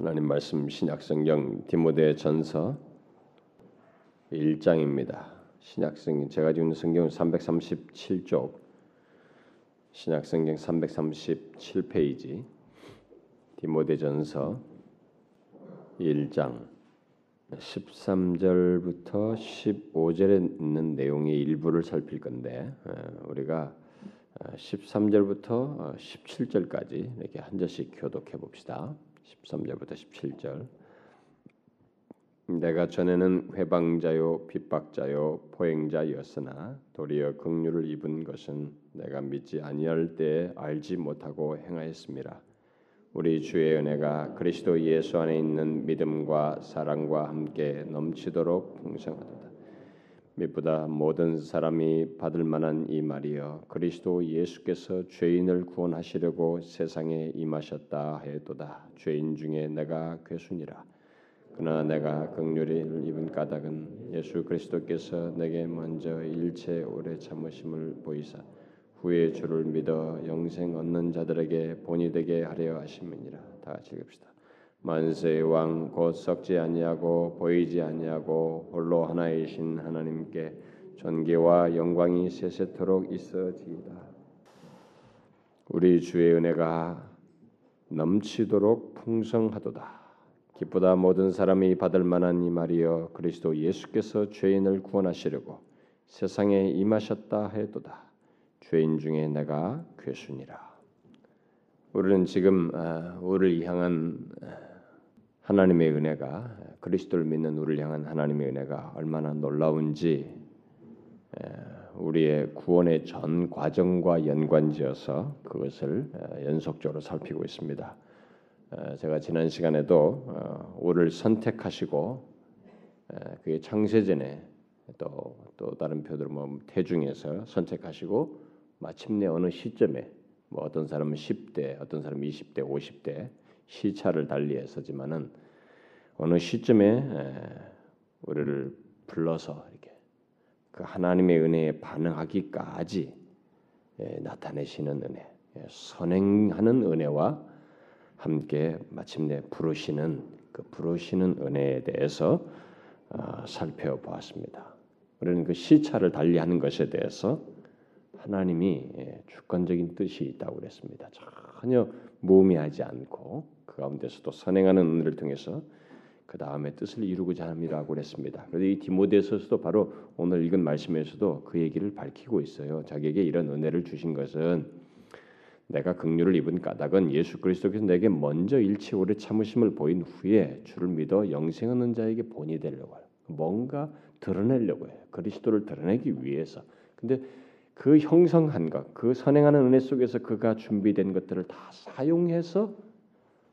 하나님 말씀 신약성경 디모데 전서 1장입니다. 신약성경 제가 지금 성경은 337쪽 신약성경 337페이지 디모데 전서 1장 13절부터 15절에 있는 내용의 일부를 살필 건데 어, 우리가 13절부터 17절까지 이렇게 한 절씩 교독해 봅시다. 13절부터 17절. 내가 전에는 회방자요 핍박자요 포행자였으나 도리어 긍휼을 입은 것은 내가 믿지 아니할 때 알지 못하고 행하였습니다. 우리 주의 은혜가 그리스도 예수 안에 있는 믿음과 사랑과 함께 넘치도록 풍성하도다. Mit보다 모든 사람이 받을 만한 이 말이여 그리스도 예수께서 죄인을 구원하시려고 세상에 임하셨다 하였도다. 죄인 중에 내가 괴순이라. 그러나 내가 긍휼을 입은 까닭은 예수 그리스도께서 내게 먼저 일체 오래 참으심을 보이사 후에 주를 믿어 영생 얻는 자들에게 본이 되게 하려 하심이니라. 다 같이 읽읍시다. 만세의 왕 곧 썩지 아니하고 보이지 아니하고 홀로 하나이신 하나님께 존귀와 영광이 세세토록 있어지이다. 우리 주의 은혜가 넘치도록 풍성하도다. 기쁘다 모든 사람이 받을 만한 이 말이여 그리스도 예수께서 죄인을 구원하시려고 세상에 임하셨다 해도다. 죄인 중에 내가 괴순이라. 우리는 지금 아, 우리를 향한 하나님의 은혜가 그리스도를 믿는 우리를 향한 하나님의 은혜가 얼마나 놀라운지 우리의 구원의 전 과정과 연관지어서 그것을 연속적으로 살피고 있습니다. 제가 지난 시간에도 어, 우를 선택하시고 그게 창세전에 또, 또 다른 표들 뭐 태중에서 선택하시고 마침내 어느 시점에 뭐 어떤 사람은 10대, 어떤 사람은 20대, 50대 시차를 달리했었지만은 어느 시점에 우리를 불러서 이렇게 그 하나님의 은혜에 반응하기까지 나타내시는 은혜, 선행하는 은혜와 함께 마침내 부르시는 그 부르시는 은혜에 대해서 어, 살펴보았습니다. 우리는 그 시차를 달리하는 것에 대해서 하나님이 주권적인 뜻이 있다고 그랬습니다. 전혀 무의미하지 않고 그 가운데서도 선행하는 은혜를 통해서 그 다음에 뜻을 이루고자 합니다고 그랬습니다. 그래서 이 디모데서도 바로 오늘 읽은 말씀에서도 그 얘기를 밝히고 있어요. 자기에게 이런 은혜를 주신 것은 내가 긍휼을 입은 까닭은 예수 그리스도께서 내게 먼저 일치 오래 참으심을 보인 후에 주를 믿어 영생 얻는 자에게 본이 되려고 해요. 뭔가 드러내려고 해요. 그리스도를 드러내기 위해서. 근데 그 형성한 것, 그 선행하는 은혜 속에서 그가 준비된 것들을 다 사용해서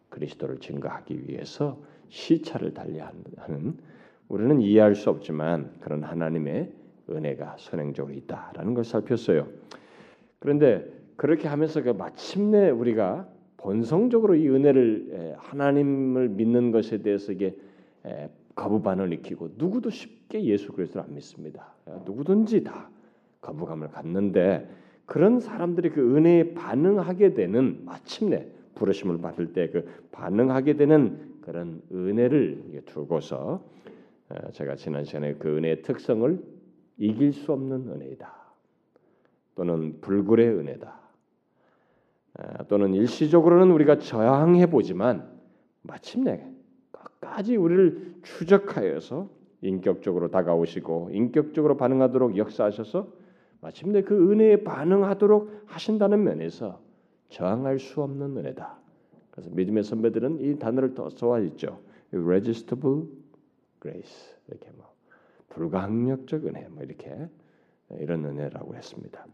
그리스도를 증거하기 위해서 시차를 달리하는 우리는 이해할 수 없지만 그런 하나님의 은혜가 선행적으로 있다라는 걸 살폈어요. 그런데 그렇게 하면서 그 마침내 우리가 본성적으로 이 은혜를 하나님을 믿는 것에 대해서 이게 거부반을 익히고 누구도 쉽게 예수 그리스도를 안 믿습니다. 누구든지 다 거부감을 갖는데 그런 사람들이 그 은혜에 반응하게 되는 마침내 부르심을 받을 때 그 반응하게 되는 그런 은혜를 두고서 어, 제가 지난 시간에 그 은혜의 특성을 이길 수 없는 은혜이다. 또는 불굴의 은혜다. 어, 또는 일시적으로는 우리가 저항해 보지만 마침내 끝까지 우리를 추적하여서 인격적으로 다가오시고 인격적으로 반응하도록 역사하셔서 마침내 그 은혜에 반응하도록 하신다는 면에서 저항할 수 없는 은혜다. 그래서 믿음의 선배들은 이 단어를 더 좋아했죠. irresistible grace 이렇게 뭐 불가항력적 은혜 뭐 이렇게 이런 은혜라고 했습니다.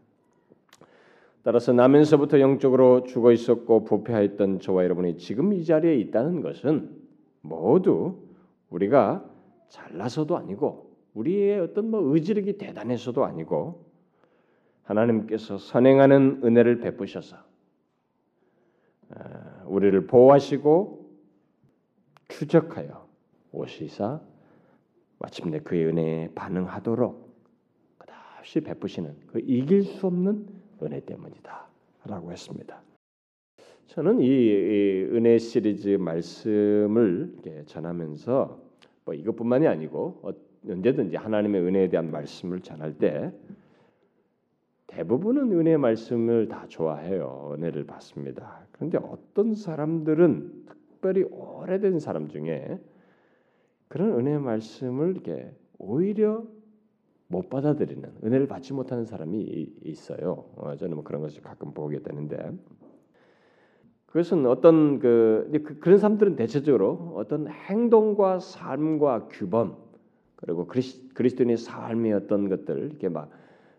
따라서 나면서부터 영적으로 죽어 있었고 부패하였던 저와 여러분이 지금 이 자리에 있다는 것은 모두 우리가 잘나서도 아니고 우리의 어떤 뭐 의지력이 대단해서도 아니고 하나님께서 선행하는 은혜를 베푸셔서 어, 우리를 보호하시고 추적하여 오시사 마침내 그의 은혜에 반응하도록 끝없이 베푸시는 그 이길 수 없는 은혜 때문이다라고 했습니다. 저는 이, 이 은혜 시리즈 말씀을 전하면서 뭐 이것뿐만이 아니고 어, 언제든지 하나님의 은혜에 대한 말씀을 전할 때 대부분은 은혜 말씀을 다 좋아해요. 은혜를 받습니다. 그런데 어떤 사람들은 특별히 오래된 사람 중에 그런 은혜 말씀을 이렇게 오히려 못 받아들이는 은혜를 받지 못하는 사람이 있어요. 어, 저는 뭐 그런 것을 가끔 보게 되는데 그것은 어떤 그, 그 그런 사람들은 대체적으로 어떤 행동과 삶과 규범 그리고 그리스, 그리스도인의 삶의 어떤 것들 이렇게 막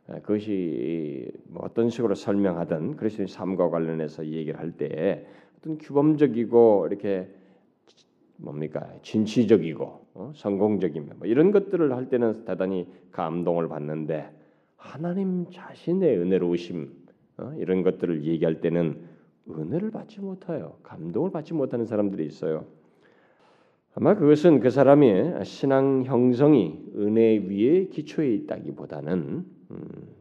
그것이 뭐 어떤 식으로 설명하든 그리스도인 삶과 관련해서 얘기를 할 때 어떤 규범적이고 이렇게 뭡니까 진취적이고 어? 성공적이며 뭐 이런 것들을 할 때는 대단히 감동을 받는데 하나님 자신의 은혜로우심 어? 이런 것들을 얘기할 때는 은혜를 받지 못해요. 감동을 받지 못하는 사람들이 있어요. 아마 그것은 그 사람의 신앙 형성이 은혜 위에 기초에 있다기보다는 음,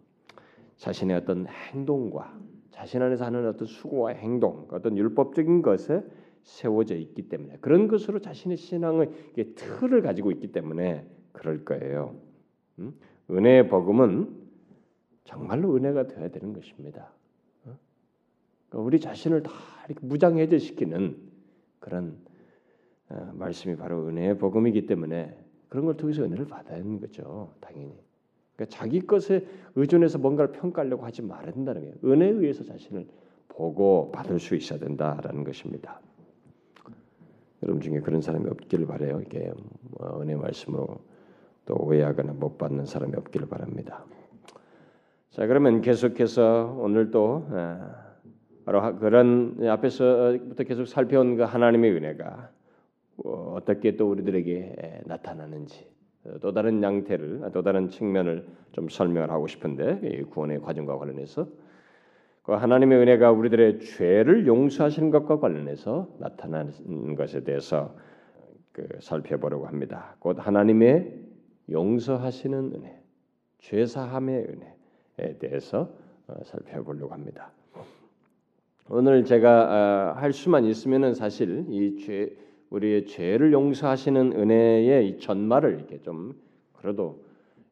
자신의 어떤 행동과 자신 안에서 하는 어떤 수고와 행동, 어떤 율법적인 것에 세워져 있기 때문에 그런 것으로 자신의 신앙의 틀을 가지고 있기 때문에 그럴 거예요. 음? 은혜의 복음은 정말로 은혜가 되어야 되는 것입니다. 그러니까 우리 자신을 다 이렇게 무장해제 시키는 그런 어, 말씀이 바로 은혜의 복음이기 때문에 그런 걸 통해서 은혜를 받아야 하는 거죠, 당연히. 그러니까 자기 것에 의존해서 뭔가를 평가하려고 하지 말아야 된다는 거예요. 은혜에 의해서 자신을 보고 받을 수 있어야 된다라는 것입니다. 여러분 중에 그런 사람이 없기를 바래요. 이게 뭐 은혜 말씀으로 또 오해하거나 못 받는 사람이 없기를 바랍니다. 자 그러면 계속해서 오늘 또 아, 바로 그런 앞에서부터 계속 살펴온 그 하나님의 은혜가 어, 어떻게 또 우리들에게 나타나는지 또 다른 양태를 또 다른 측면을 좀 설명을 하고 싶은데 구원의 과정과 관련해서 그 하나님의 은혜가 우리들의 죄를 용서하시는 것과 관련해서 나타나는 것에 대해서 그 살펴보려고 합니다. 곧 하나님의 용서하시는 은혜, 죄사함의 은혜에 대해서 어, 살펴보려고 합니다. 오늘 제가 아, 할 수만 있으면은 사실 이 죄, 우리의 죄를 용서하시는 은혜의 이 전말을 이렇게 좀 그래도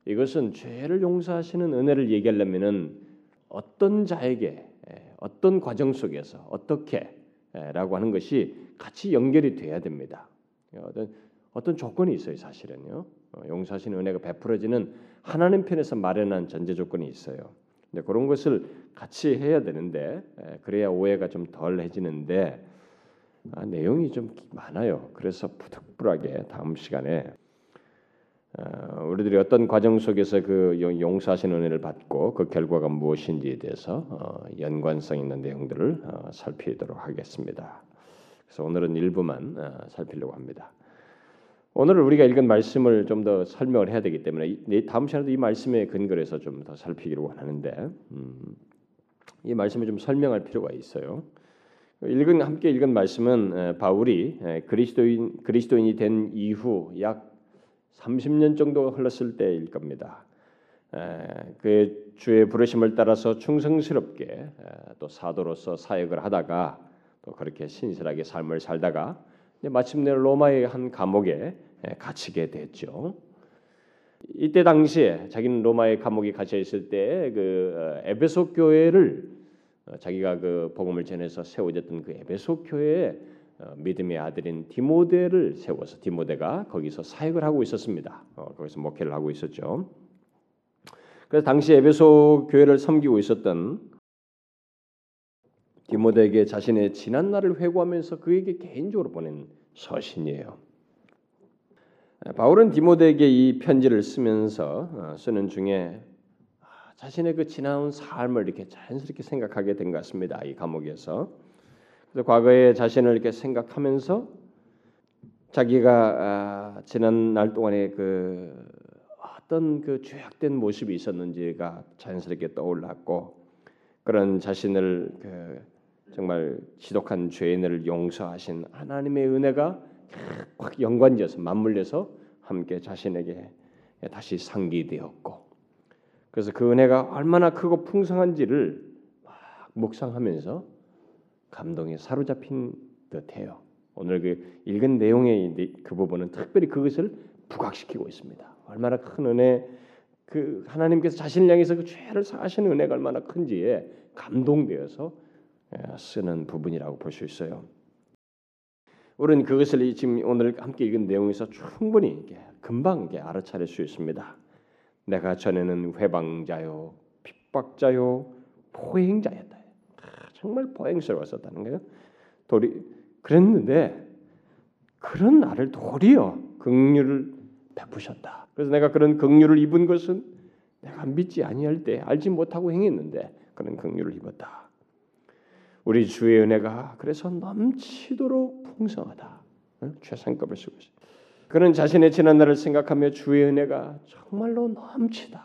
이것은 죄를 용서하시는 은혜를 얘기하려면은 어떤 자에게 어떤 과정 속에서 어떻게라고 하는 것이 같이 연결이 돼야 됩니다. 어떤 어떤 조건이 있어요, 사실은요. 어, 용서하시는 은혜가 베풀어지는 하나님 편에서 마련한 전제 조건이 있어요. 근데 그런 것을 같이 해야 되는데 그래야 오해가 좀 덜해지는데 아, 내용이 좀 많아요. 그래서 부득불하게 다음 시간에 어, 우리들이 어떤 과정 속에서 그 용서하시는 은혜를 받고 그 결과가 무엇인지에 대해서 어, 연관성 있는 내용들을 어, 살피도록 하겠습니다. 그래서 오늘은 일부만 어, 살피려고 합니다. 오늘 우리가 읽은 말씀을 좀 더 설명을 해야 되기 때문에 다음 시간에도 이 말씀에 근거를 해서 좀 더 살피기로 하는데 음, 이 말씀을 좀 설명할 필요가 있어요. 읽은 함께 읽은 말씀은 바울이 그리스도인 그리스도인이 된 이후 약 30년 정도 흘렀을 때일 겁니다. 그 주의 부르심을 따라서 충성스럽게 또 사도로서 사역을 하다가 또 그렇게 신실하게 삶을 살다가 마침내 로마의 한 감옥에 갇히게 됐죠. 이때 당시에 자기는 로마의 감옥에 갇혀 있을 때그 어, 에베소 교회를 어, 자기가 그 복음을 전해서 세워졌던 그 에베소 교회에 어, 믿음의 아들인 디모데를 세워서 디모데가 거기서 사역을 하고 있었습니다. 거기서 목회를 하고 있었죠. 그래서 당시 에베소 교회를 섬기고 있었던 디모데에게 자신의 지난 날을 회고하면서 그에게 개인적으로 보낸 서신이에요. 바울은 디모데에게 이 편지를 쓰면서 어, 쓰는 중에 아, 자신의 그 지나온 삶을 이렇게 자연스럽게 생각하게 된 것 같습니다. 이 감옥에서 그래서 과거에 자신을 이렇게 생각하면서 자기가 아, 지난 날 동안에 그 어떤 그 죄악된 모습이 있었는지가 자연스럽게 떠올랐고 그런 자신을 그 정말 지독한 죄인을 용서하신 하나님의 은혜가 확 연관지어서 맞물려서 함께 자신에게 다시 상기되었고 그래서 그 은혜가 얼마나 크고 풍성한지를 막 묵상하면서 감동에 사로잡힌 듯해요. 오늘 그 읽은 내용의 그 부분은 특별히 그것을 부각시키고 있습니다. 얼마나 큰 은혜, 그 하나님께서 자신을 향해서 그 죄를 사하시는 은혜가 얼마나 큰지에 감동되어서 예, 쓰는 부분이라고 볼 수 있어요. 우리는 그것을 지금 오늘 함께 읽은 내용에서 충분히 금방 알아차릴 수 있습니다. 내가 전에는 회방자요, 핍박자요, 포행자였다. 아, 정말 포행스러웠었다는 거예요. 도리 그랬는데 그런 나를 도리어 긍휼을 베푸셨다. 그래서 내가 그런 긍휼을 입은 것은 내가 믿지 아니할 때 알지 못하고 행했는데 그런 긍휼을 입었다. 우리 주의 은혜가 그래서 넘치도록 풍성하다. 최상급을 쓰고 있어. 그는 자신의 지난 날을 생각하며 주의 은혜가 정말로 넘치다.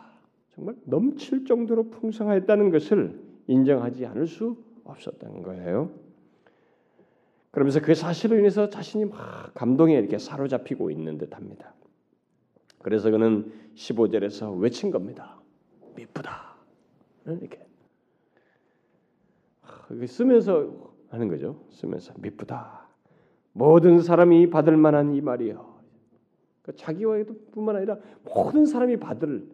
정말 넘칠 정도로 풍성하였다는 것을 인정하지 않을 수 없었던 거예요. 그러면서 그 사실로 인해서 자신이 막 감동에 이렇게 사로잡히고 있는 듯합니다. 그래서 그는 15절에서 외친 겁니다. 미쁘다. 이렇게 쓰면서 하는 거죠. 쓰면서 미쁘다. 모든 사람이 받을 만한 이 말이요. 그러니까 자기와도 뿐만 아니라 모든 사람이 받을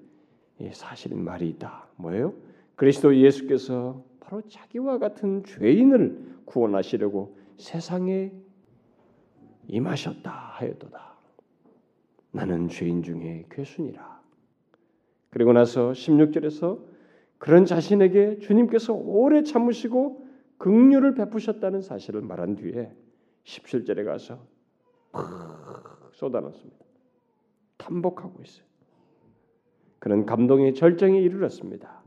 사실인 말이 있다. 뭐예요? 그리스도 예수께서 바로 자기와 같은 죄인을 구원하시려고 세상에 임하셨다 하였도다. 나는 죄인 중에 괴순이라. 그리고 나서 16절에서 그런 자신에게 주님께서 오래 참으시고 긍휼을 베푸셨다는 사실을 말한 뒤에 17절에 가서 팍 쏟아놨습니다. 탐복하고 있어요. 그런 감동의 절정에 이르렀습니다.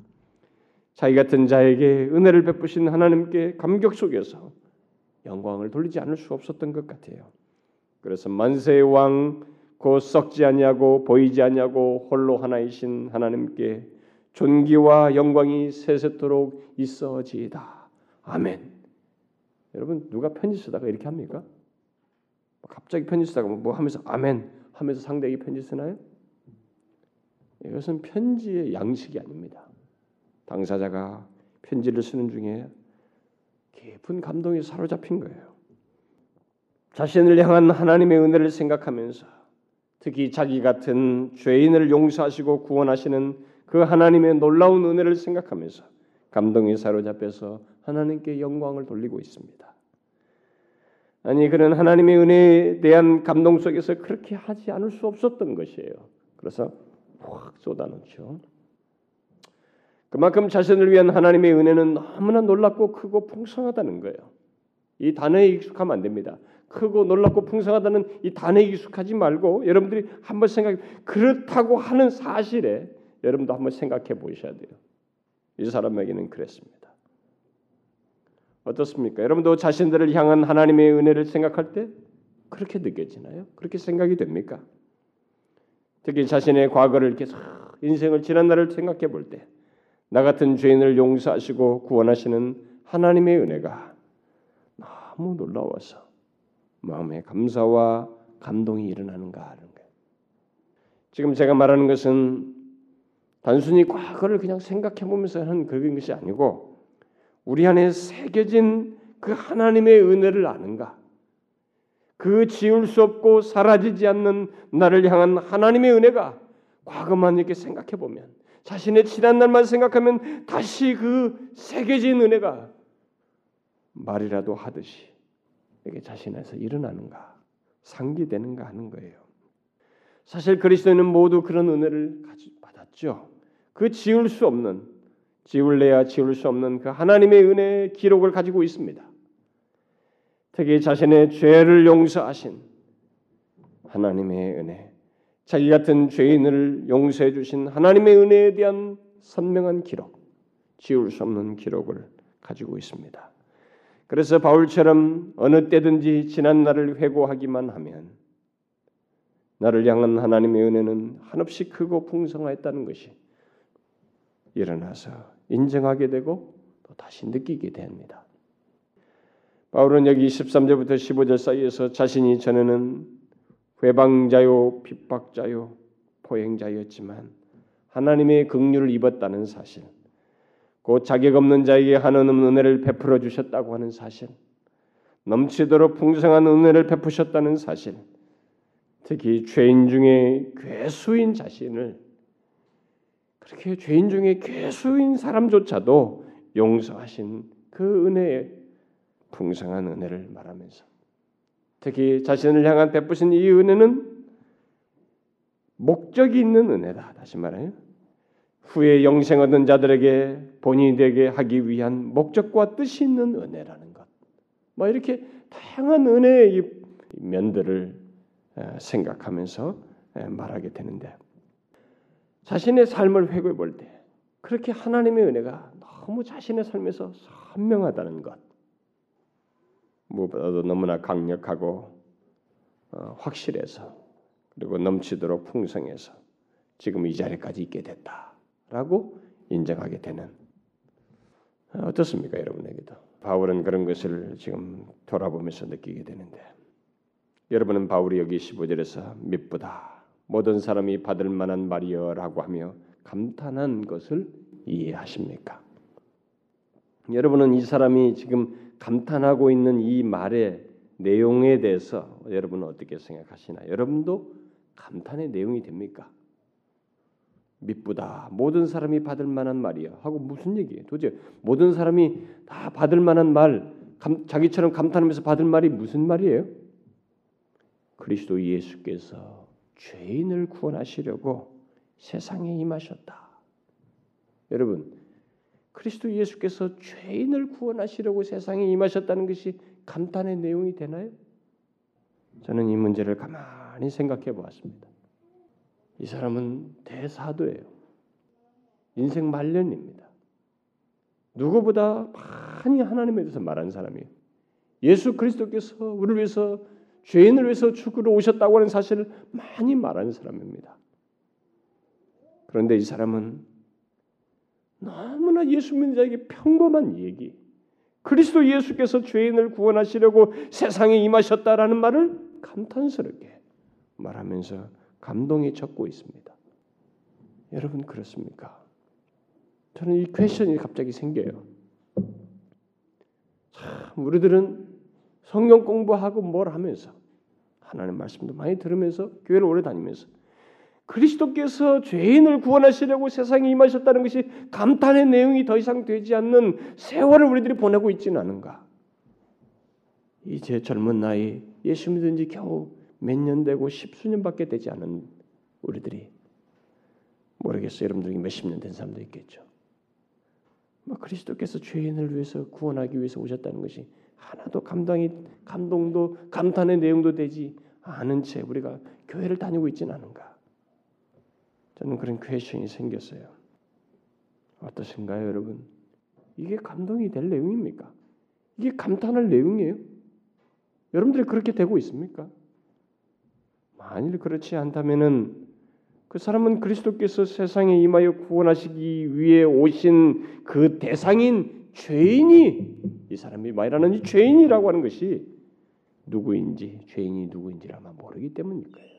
자기 같은 자에게 은혜를 베푸신 하나님께 감격 속에서 영광을 돌리지 않을 수 없었던 것 같아요. 그래서 만세의 왕 곧 썩지 아니하고 보이지 아니하고 홀로 하나이신 하나님께 존귀와 영광이 세세토록 있어지이다. 아멘. 여러분 누가 편지 쓰다가 이렇게 합니까? 갑자기 편지 쓰다가 뭐 하면서 아멘 하면서 상대에게 편지 쓰나요? 이것은 편지의 양식이 아닙니다. 당사자가 편지를 쓰는 중에 깊은 감동에 사로잡힌 거예요. 자신을 향한 하나님의 은혜를 생각하면서 특히 자기 같은 죄인을 용서하시고 구원하시는 그 하나님의 놀라운 은혜를 생각하면서 감동에 사로잡혀서 하나님께 영광을 돌리고 있습니다. 아니 그는 하나님의 은혜에 대한 감동 속에서 그렇게 하지 않을 수 없었던 것이에요. 그래서 확 쏟아놓죠. 그만큼 자신을 위한 하나님의 은혜는 너무나 놀랍고 크고 풍성하다는 거예요. 이 단어에 익숙하면 안 됩니다. 크고 놀랍고 풍성하다는 이 단어에 익숙하지 말고 여러분들이 한번 생각 그렇다고 하는 사실에 여러분도 한번 생각해 보셔야 돼요. 이 사람에게는 그랬습니다. 어떻습니까? 여러분도 자신들을 향한 하나님의 은혜를 생각할 때 그렇게 느껴지나요? 그렇게 생각이 됩니까? 특히 자신의 과거를 이렇게 인생을 지난 날을 생각해 볼 때 나 같은 죄인을 용서하시고 구원하시는 하나님의 은혜가 너무 놀라워서 마음에 감사와 감동이 일어나는가 하는 거예요. 지금 제가 말하는 것은 단순히 과거를 그냥 생각해 보면서 하는 그런 것이 아니고 우리 안에 새겨진 그 하나님의 은혜를 아는가? 그 지울 수 없고 사라지지 않는 나를 향한 하나님의 은혜가 과거만 이렇게 생각해 보면 자신의 지난 날만 생각하면 다시 그 새겨진 은혜가 말이라도 하듯이 이게 자신에서 일어나는가 상기되는가 하는 거예요. 사실 그리스도인은 모두 그런 은혜를 받았죠. 그 지울 수 없는 지울래야 지울 수 없는 그 하나님의 은혜의 기록을 가지고 있습니다. 특히 자신의 죄를 용서하신 하나님의 은혜, 자기 같은 죄인을 용서해 주신 하나님의 은혜에 대한 선명한 기록, 지울 수 없는 기록을 가지고 있습니다. 그래서 바울처럼 어느 때든지 지난 날을 회고하기만 하면 나를 향한 하나님의 은혜는 한없이 크고 풍성하였다는 것이 일어나서 인정하게 되고 또 다시 느끼게 됩니다. 바울은 여기 13절부터 15절 사이에서 자신이 전에는 회방자요 핍박자요 포행자였지만 하나님의 긍휼을 입었다는 사실 곧 자격 없는 자에게 한없는 은혜를 베풀어 주셨다고 하는 사실, 넘치도록 풍성한 은혜를 베푸셨다는 사실, 특히 죄인 중에 괴수인 자신을 그렇게 죄인 중에 괴수인 사람조차도 용서하신 그 은혜의 풍성한 은혜를 말하면서 특히 자신을 향한 베푸신 이 은혜는 목적이 있는 은혜다. 다시 말해요. 후에 영생 얻은 자들에게 본인이 되게 하기 위한 목적과 뜻이 있는 은혜라는 것. 뭐 이렇게 다양한 은혜의 면들을 생각하면서 말하게 되는데 자신의 삶을 회고해 볼 때 그렇게 하나님의 은혜가 너무 자신의 삶에서 선명하다는 것. 무엇보다도 너무나 강력하고 어, 확실해서 그리고 넘치도록 풍성해서 지금 이 자리까지 있게 됐다라고 인정하게 되는 어떻습니까 여러분에게도 바울은 그런 것을 지금 돌아보면서 느끼게 되는데 여러분은 바울이 여기 15절에서 미쁘다 모든 사람이 받을 만한 말이여라고 하며 감탄한 것을 이해하십니까? 여러분은 이 사람이 지금 감탄하고 있는 이 말의 내용에 대해서 여러분은 어떻게 생각하시나? 여러분도 감탄의 내용이 됩니까? 미쁘다. 모든 사람이 받을 만한 말이야. 하고 무슨 얘기예요? 도대체 모든 사람이 다 받을 만한 말, 감, 자기처럼 감탄하면서 받을 말이 무슨 말이에요? 그리스도 예수께서 죄인을 구원하시려고 세상에 임하셨다. 여러분, 그리스도 예수께서 죄인을 구원하시려고 세상에 임하셨다는 것이 감탄의 내용이 되나요? 저는 이 문제를 가만히 생각해 보았습니다. 이 사람은 대사도예요. 인생 말년입니다. 누구보다 많이 하나님에 대해서 말한 사람이에요. 예수 그리스도께서 우리를 위해서 죄인을 위해서 죽으러 오셨다고 하는 사실을 많이 말하는 사람입니다. 그런데 이 사람은 너무나 예수 믿는 자에게 평범한 얘기. 그리스도 예수께서 죄인을 구원하시려고 세상에 임하셨다라는 말을 감탄스럽게 말하면서 감동에 적고 있습니다. 여러분 그렇습니까? 저는 이 퀘션이 갑자기 생겨요. 참 우리들은 성경 공부하고 뭘 하면서 하나님 말씀도 많이 들으면서 교회를 오래 다니면서 그리스도께서 죄인을 구원하시려고 세상에 임하셨다는 것이 감탄의 내용이 더 이상 되지 않는 세월을 우리들이 보내고 있지는 않은가? 이제 젊은 나이 예수 믿은 지 겨우 몇 년 되고 십수년밖에 되지 않은 우리들이 모르겠어요. 여러분들이 몇십 년 된 사람도 있겠죠. 뭐 그리스도께서 죄인을 위해서 구원하기 위해서 오셨다는 것이 하나도 감당이 감동도 감탄의 내용도 되지 않은 채 우리가 교회를 다니고 있지는 않은가? 저는 그런 퀘션이 생겼어요. 어떠신가요, 여러분? 이게 감동이 될 내용입니까? 이게 감탄할 내용이에요? 여러분들이 그렇게 되고 있습니까? 만일 그렇지 않다면은 그 사람은 그리스도께서 세상에 임하여 구원하시기 위해 오신 그 대상인 죄인이 이 사람이 말하는 이 죄인이라고 하는 것이 누구인지 죄인이 누구인지를 아마 모르기 때문일 거예요.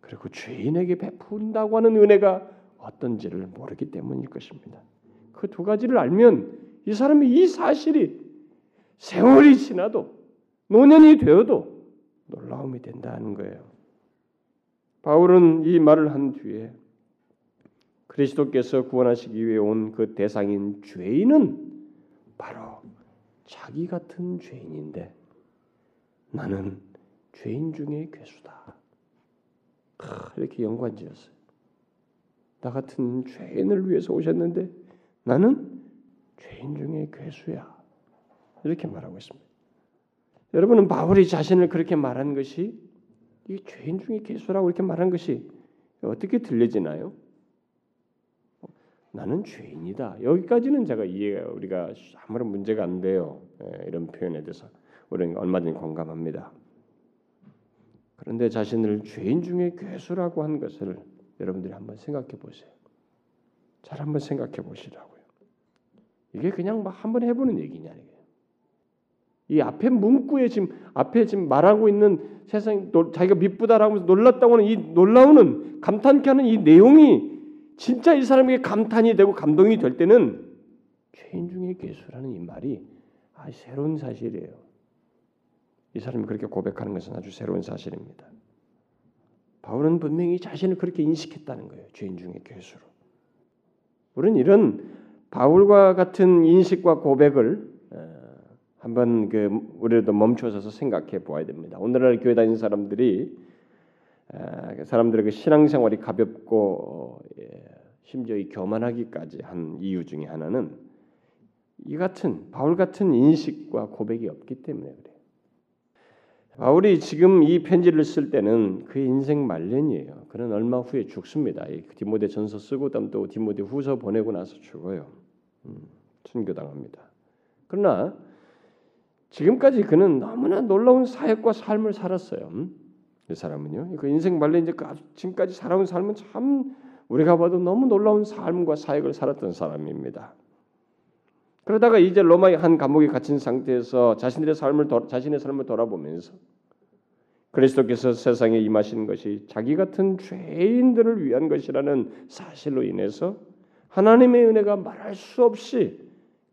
그리고 죄인에게 베푼다고 하는 은혜가 어떤지를 모르기 때문일 것입니다. 그 두 가지를 알면 이 사람이 이 사실이 세월이 지나도 노년이 되어도 놀라움이 된다는 거예요. 바울은 이 말을 한 뒤에 그리스도께서 구원하시기 위해 온 그 대상인 죄인은 바로 자기 같은 죄인인데 나는 죄인 중에 괴수다. 이렇게 연관지었어요. 나 같은 죄인을 위해서 오셨는데 나는 죄인 중에 괴수야. 이렇게 말하고 있습니다. 여러분은 바울이 자신을 그렇게 말한 것이 이 죄인 중에 괴수라고 이렇게 말한 것이 어떻게 들려지나요? 나는 죄인이다. 여기까지는 제가 이해가 우리가 아무런 문제가 안 돼요. 예, 이런 표현에 대해서 우리는 얼마든지 공감합니다. 그런데 자신을 죄인 중에 괴수라고 한 것을 여러분들이 한번 생각해 보세요. 잘 한번 생각해 보시라고요. 이게 그냥 막 한번 해보는 얘기냐 이게. 이 앞에 문구에 지금 앞에 지금 말하고 있는 세상 자기가 미쁘다라고 놀랐다고 하는 이 놀라우는 감탄케 하는 이 내용이 진짜 이 사람에게 감탄이 되고 감동이 될 때는 죄인 중에 괴수라는 이 말이 아 새로운 사실이에요. 이 사람이 그렇게 고백하는 것은 아주 새로운 사실입니다. 바울은 분명히 자신을 그렇게 인식했다는 거예요. 죄인 중에 괴수로. 우리는 이런 바울과 같은 인식과 고백을 어, 한번 그 우리도 멈춰서서 생각해 보아야 됩니다. 오늘날 교회 다니는 사람들이 어, 사람들의 그 신앙생활이 가볍고 어, 예, 심지어 이 교만하기까지 한 이유 중에 하나는 이 같은 바울 같은 인식과 고백이 없기 때문에 그래요. 바울이 지금 이 편지를 쓸 때는 그 인생 말년이에요. 그는 얼마 후에 죽습니다. 디모데 전서 쓰고 또 디모데 후서 보내고 나서 죽어요. 음, 순교당합니다. 그러나 지금까지 그는 너무나 놀라운 사역과 삶을 살았어요. 음? 이 사람은요. 그 인생 말년 이제 그 지금까지 살아온 삶은 참 우리가 봐도 너무 놀라운 삶과 사역을 살았던 사람입니다. 그러다가 이제 로마의 한 감옥에 갇힌 상태에서 자신들의 삶을 자신의 삶을 돌아보면서 그리스도께서 세상에 임하신 것이 자기 같은 죄인들을 위한 것이라는 사실로 인해서 하나님의 은혜가 말할 수 없이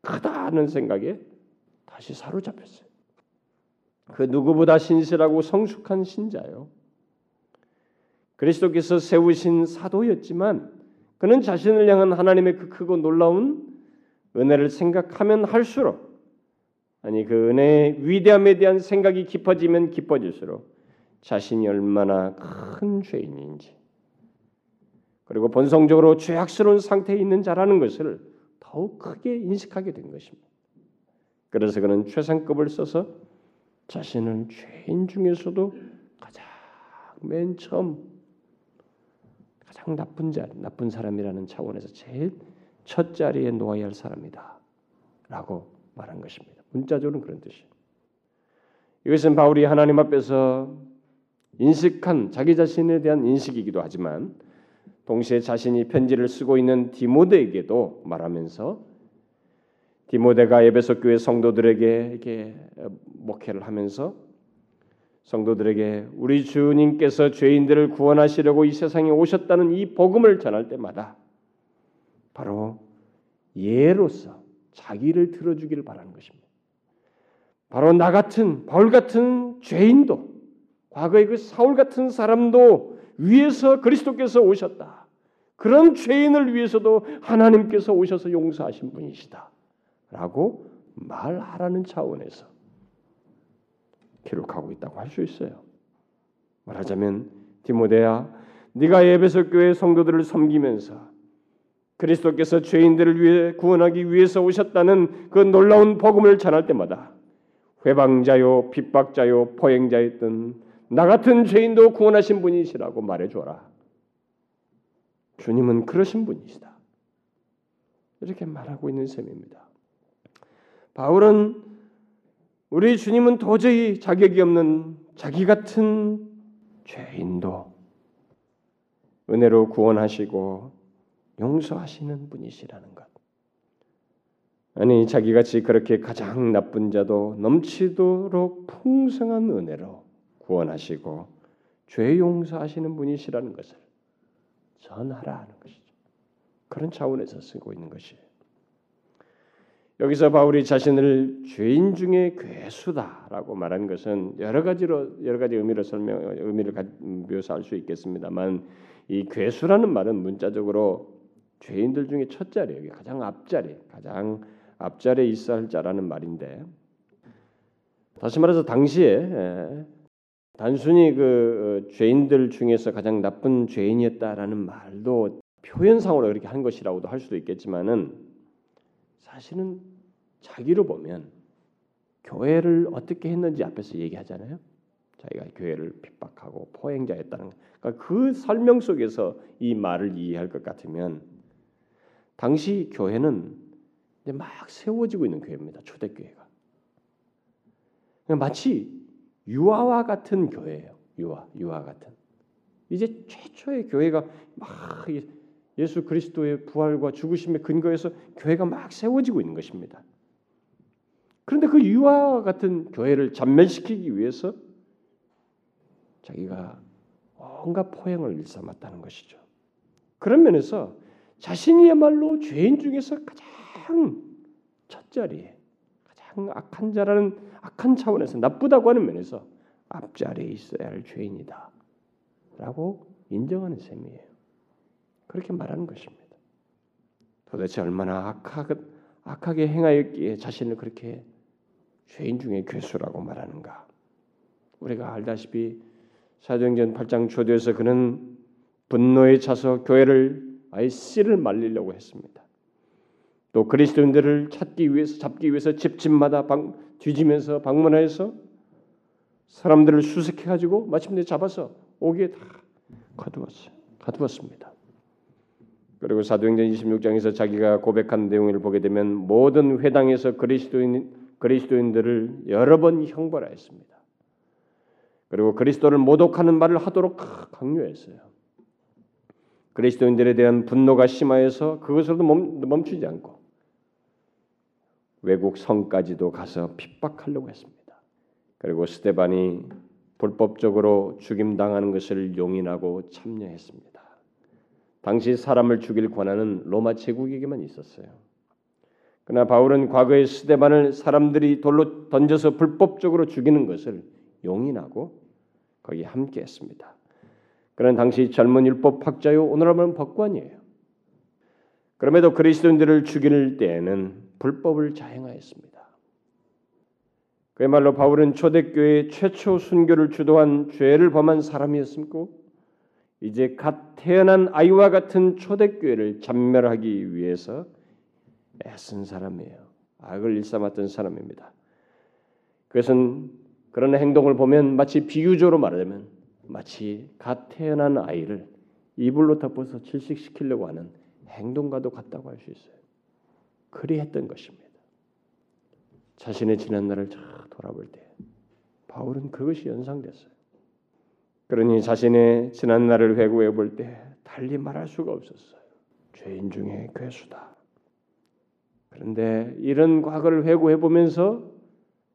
크다는 생각에 다시 사로잡혔어요. 그 누구보다 신실하고 성숙한 신자요. 그리스도께서 세우신 사도였지만 그는 자신을 향한 하나님의 그 크고 놀라운 은혜를 생각하면 할수록 아니 그 은혜의 위대함에 대한 생각이 깊어지면 깊어질수록 자신이 얼마나 큰 죄인인지 그리고 본성적으로 죄악스러운 상태에 있는 자라는 것을 더욱 크게 인식하게 된 것입니다. 그래서 그는 최상급을 써서 자신을 죄인 중에서도 가장 맨 처음 가장 나쁜 자, 나쁜 사람이라는 차원에서 제일 첫 자리에 놓아야 할 사람이다. 라고 말한 것입니다. 문자적으로는 그런 뜻이에요. 이것은 바울이 하나님 앞에서 인식한 자기 자신에 대한 인식이기도 하지만 동시에 자신이 편지를 쓰고 있는 디모데에게도 말하면서 디모데가 에베소 교회 성도들에게 이렇게 목회를 하면서 성도들에게 우리 주님께서 죄인들을 구원하시려고 이 세상에 오셨다는 이 복음을 전할 때마다 바로 예로서 자기를 들어주기를 바라는 것입니다. 바로 나 같은 바울 같은 죄인도 과거의 그 사울 같은 사람도 위에서 그리스도께서 오셨다. 그런 죄인을 위해서도 하나님께서 오셔서 용서하신 분이시다. 라고 말하라는 차원에서 기록하고 있다고 할 수 있어요. 말하자면 디모데야 네가 에베소 교회 성도들을 섬기면서 그리스도께서 죄인들을 위해 구원하기 위해서 오셨다는 그 놀라운 복음을 전할 때마다 회방자요, 핍박자요, 포행자였던 나 같은 죄인도 구원하신 분이시라고 말해 줘라. 주님은 그러신 분이시다. 이렇게 말하고 있는 셈입니다. 바울은 우리 주님은 도저히 자격이 없는 자기 같은 죄인도 은혜로 구원하시고 용서하시는 분이시라는 것. 아니 자기같이 그렇게 가장 나쁜 자도 넘치도록 풍성한 은혜로 구원하시고 죄 용서하시는 분이시라는 것을 전하라 하는 것이죠. 그런 차원에서 쓰고 있는 것이에요. 여기서 바울이 자신을 죄인 중에 괴수다라고 말한 것은 여러 가지로 여러 가지 의미로 설명 의미를 묘사할 수 있겠습니다만 이 괴수라는 말은 문자적으로 죄인들 중에 첫 자리예요. 가장 앞자리, 가장 앞자리에 있어야 할 자라는 말인데 다시 말해서 당시에 단순히 그 어, 죄인들 중에서 가장 나쁜 죄인이었다라는 말도 표현상으로 그렇게 한 것이라고도 할 수도 있겠지만은 사실은 자기로 보면 교회를 어떻게 했는지 앞에서 얘기하잖아요. 자기가 교회를 핍박하고 포행자였다는 그러니까 그 설명 속에서 이 말을 이해할 것 같으면 당시 교회는 막 세워지고 있는 교회입니다. 초대교회가 마치 유아와 같은 교회예요. 유아, 유아 같은. 이제 최초의 교회가 막 예수 그리스도의 부활과 죽으심의 근거에서 교회가 막 세워지고 있는 것입니다. 그런데 그 유아와 같은 교회를 잔멸시키기 위해서 자기가 온갖 포행을 일삼았다는 것이죠. 그런 면에서 자신이야말로 죄인 중에서 가장 앞자리에 가장 악한 자라는 악한 차원에서 나쁘다고 하는 면에서 앞자리에 있어야 할 죄인이다. 라고 인정하는 셈이에요. 그렇게 말하는 것입니다. 도대체 얼마나 악하게, 악하게 행하였기에 자신을 그렇게 죄인 중에 괴수라고 말하는가? 우리가 알다시피 사도행전 8장 초대에서 그는 분노에 차서 교회를 아예 씨를 말리려고 했습니다. 또 그리스도인들을 찾기 위해서 잡기 위해서 집집마다 방, 뒤지면서 방문해서 사람들을 수색해 가지고 마침내 잡아서 오기에 다 가두었어요. 가두었습니다. 그리고 사도행전 26장에서 자기가 고백한 내용을 보게 되면 모든 회당에서 그리스도인 그리스도인들을 여러 번 형벌하였습니다. 그리고 그리스도를 모독하는 말을 하도록 강요했어요. 그리스도인들에 대한 분노가 심하여서 그것으로도 멈추지 않고 외국 성까지도 가서 핍박하려고 했습니다. 그리고 스테반이 불법적으로 죽임 당하는 것을 용인하고 참여했습니다. 당시 사람을 죽일 권한은 로마 제국에게만 있었어요. 그러나 바울은 과거에 스테반을 사람들이 돌로 던져서 불법적으로 죽이는 것을 용인하고 거기 함께했습니다. 그는 당시 젊은 율법 학자요 오늘날은 법관이에요. 그럼에도 그리스도인들을 죽일 때에는 불법을 자행하였습니다. 그야말로 바울은 초대교회 최초 순교를 주도한 죄를 범한 사람이었음고 이제 갓 태어난 아이와 같은 초대교회를 잔멸하기 위해서 애쓴 사람이에요. 악을 일삼았던 사람입니다. 그것은 그런 행동을 보면 마치 비유적으로 말하자면 마치 갓 태어난 아이를 이불로 덮어서 질식시키려고 하는 행동과도 같다고 할 수 있어요. 그리했던 것입니다. 자신의 지난 날을 잘 돌아볼 때 바울은 그것이 연상됐어요. 그러니 자신의 지난 날을 회고해 볼 때 달리 말할 수가 없었어요. 죄인 중에 괴수다. 그런데 이런 과거를 회고해 보면서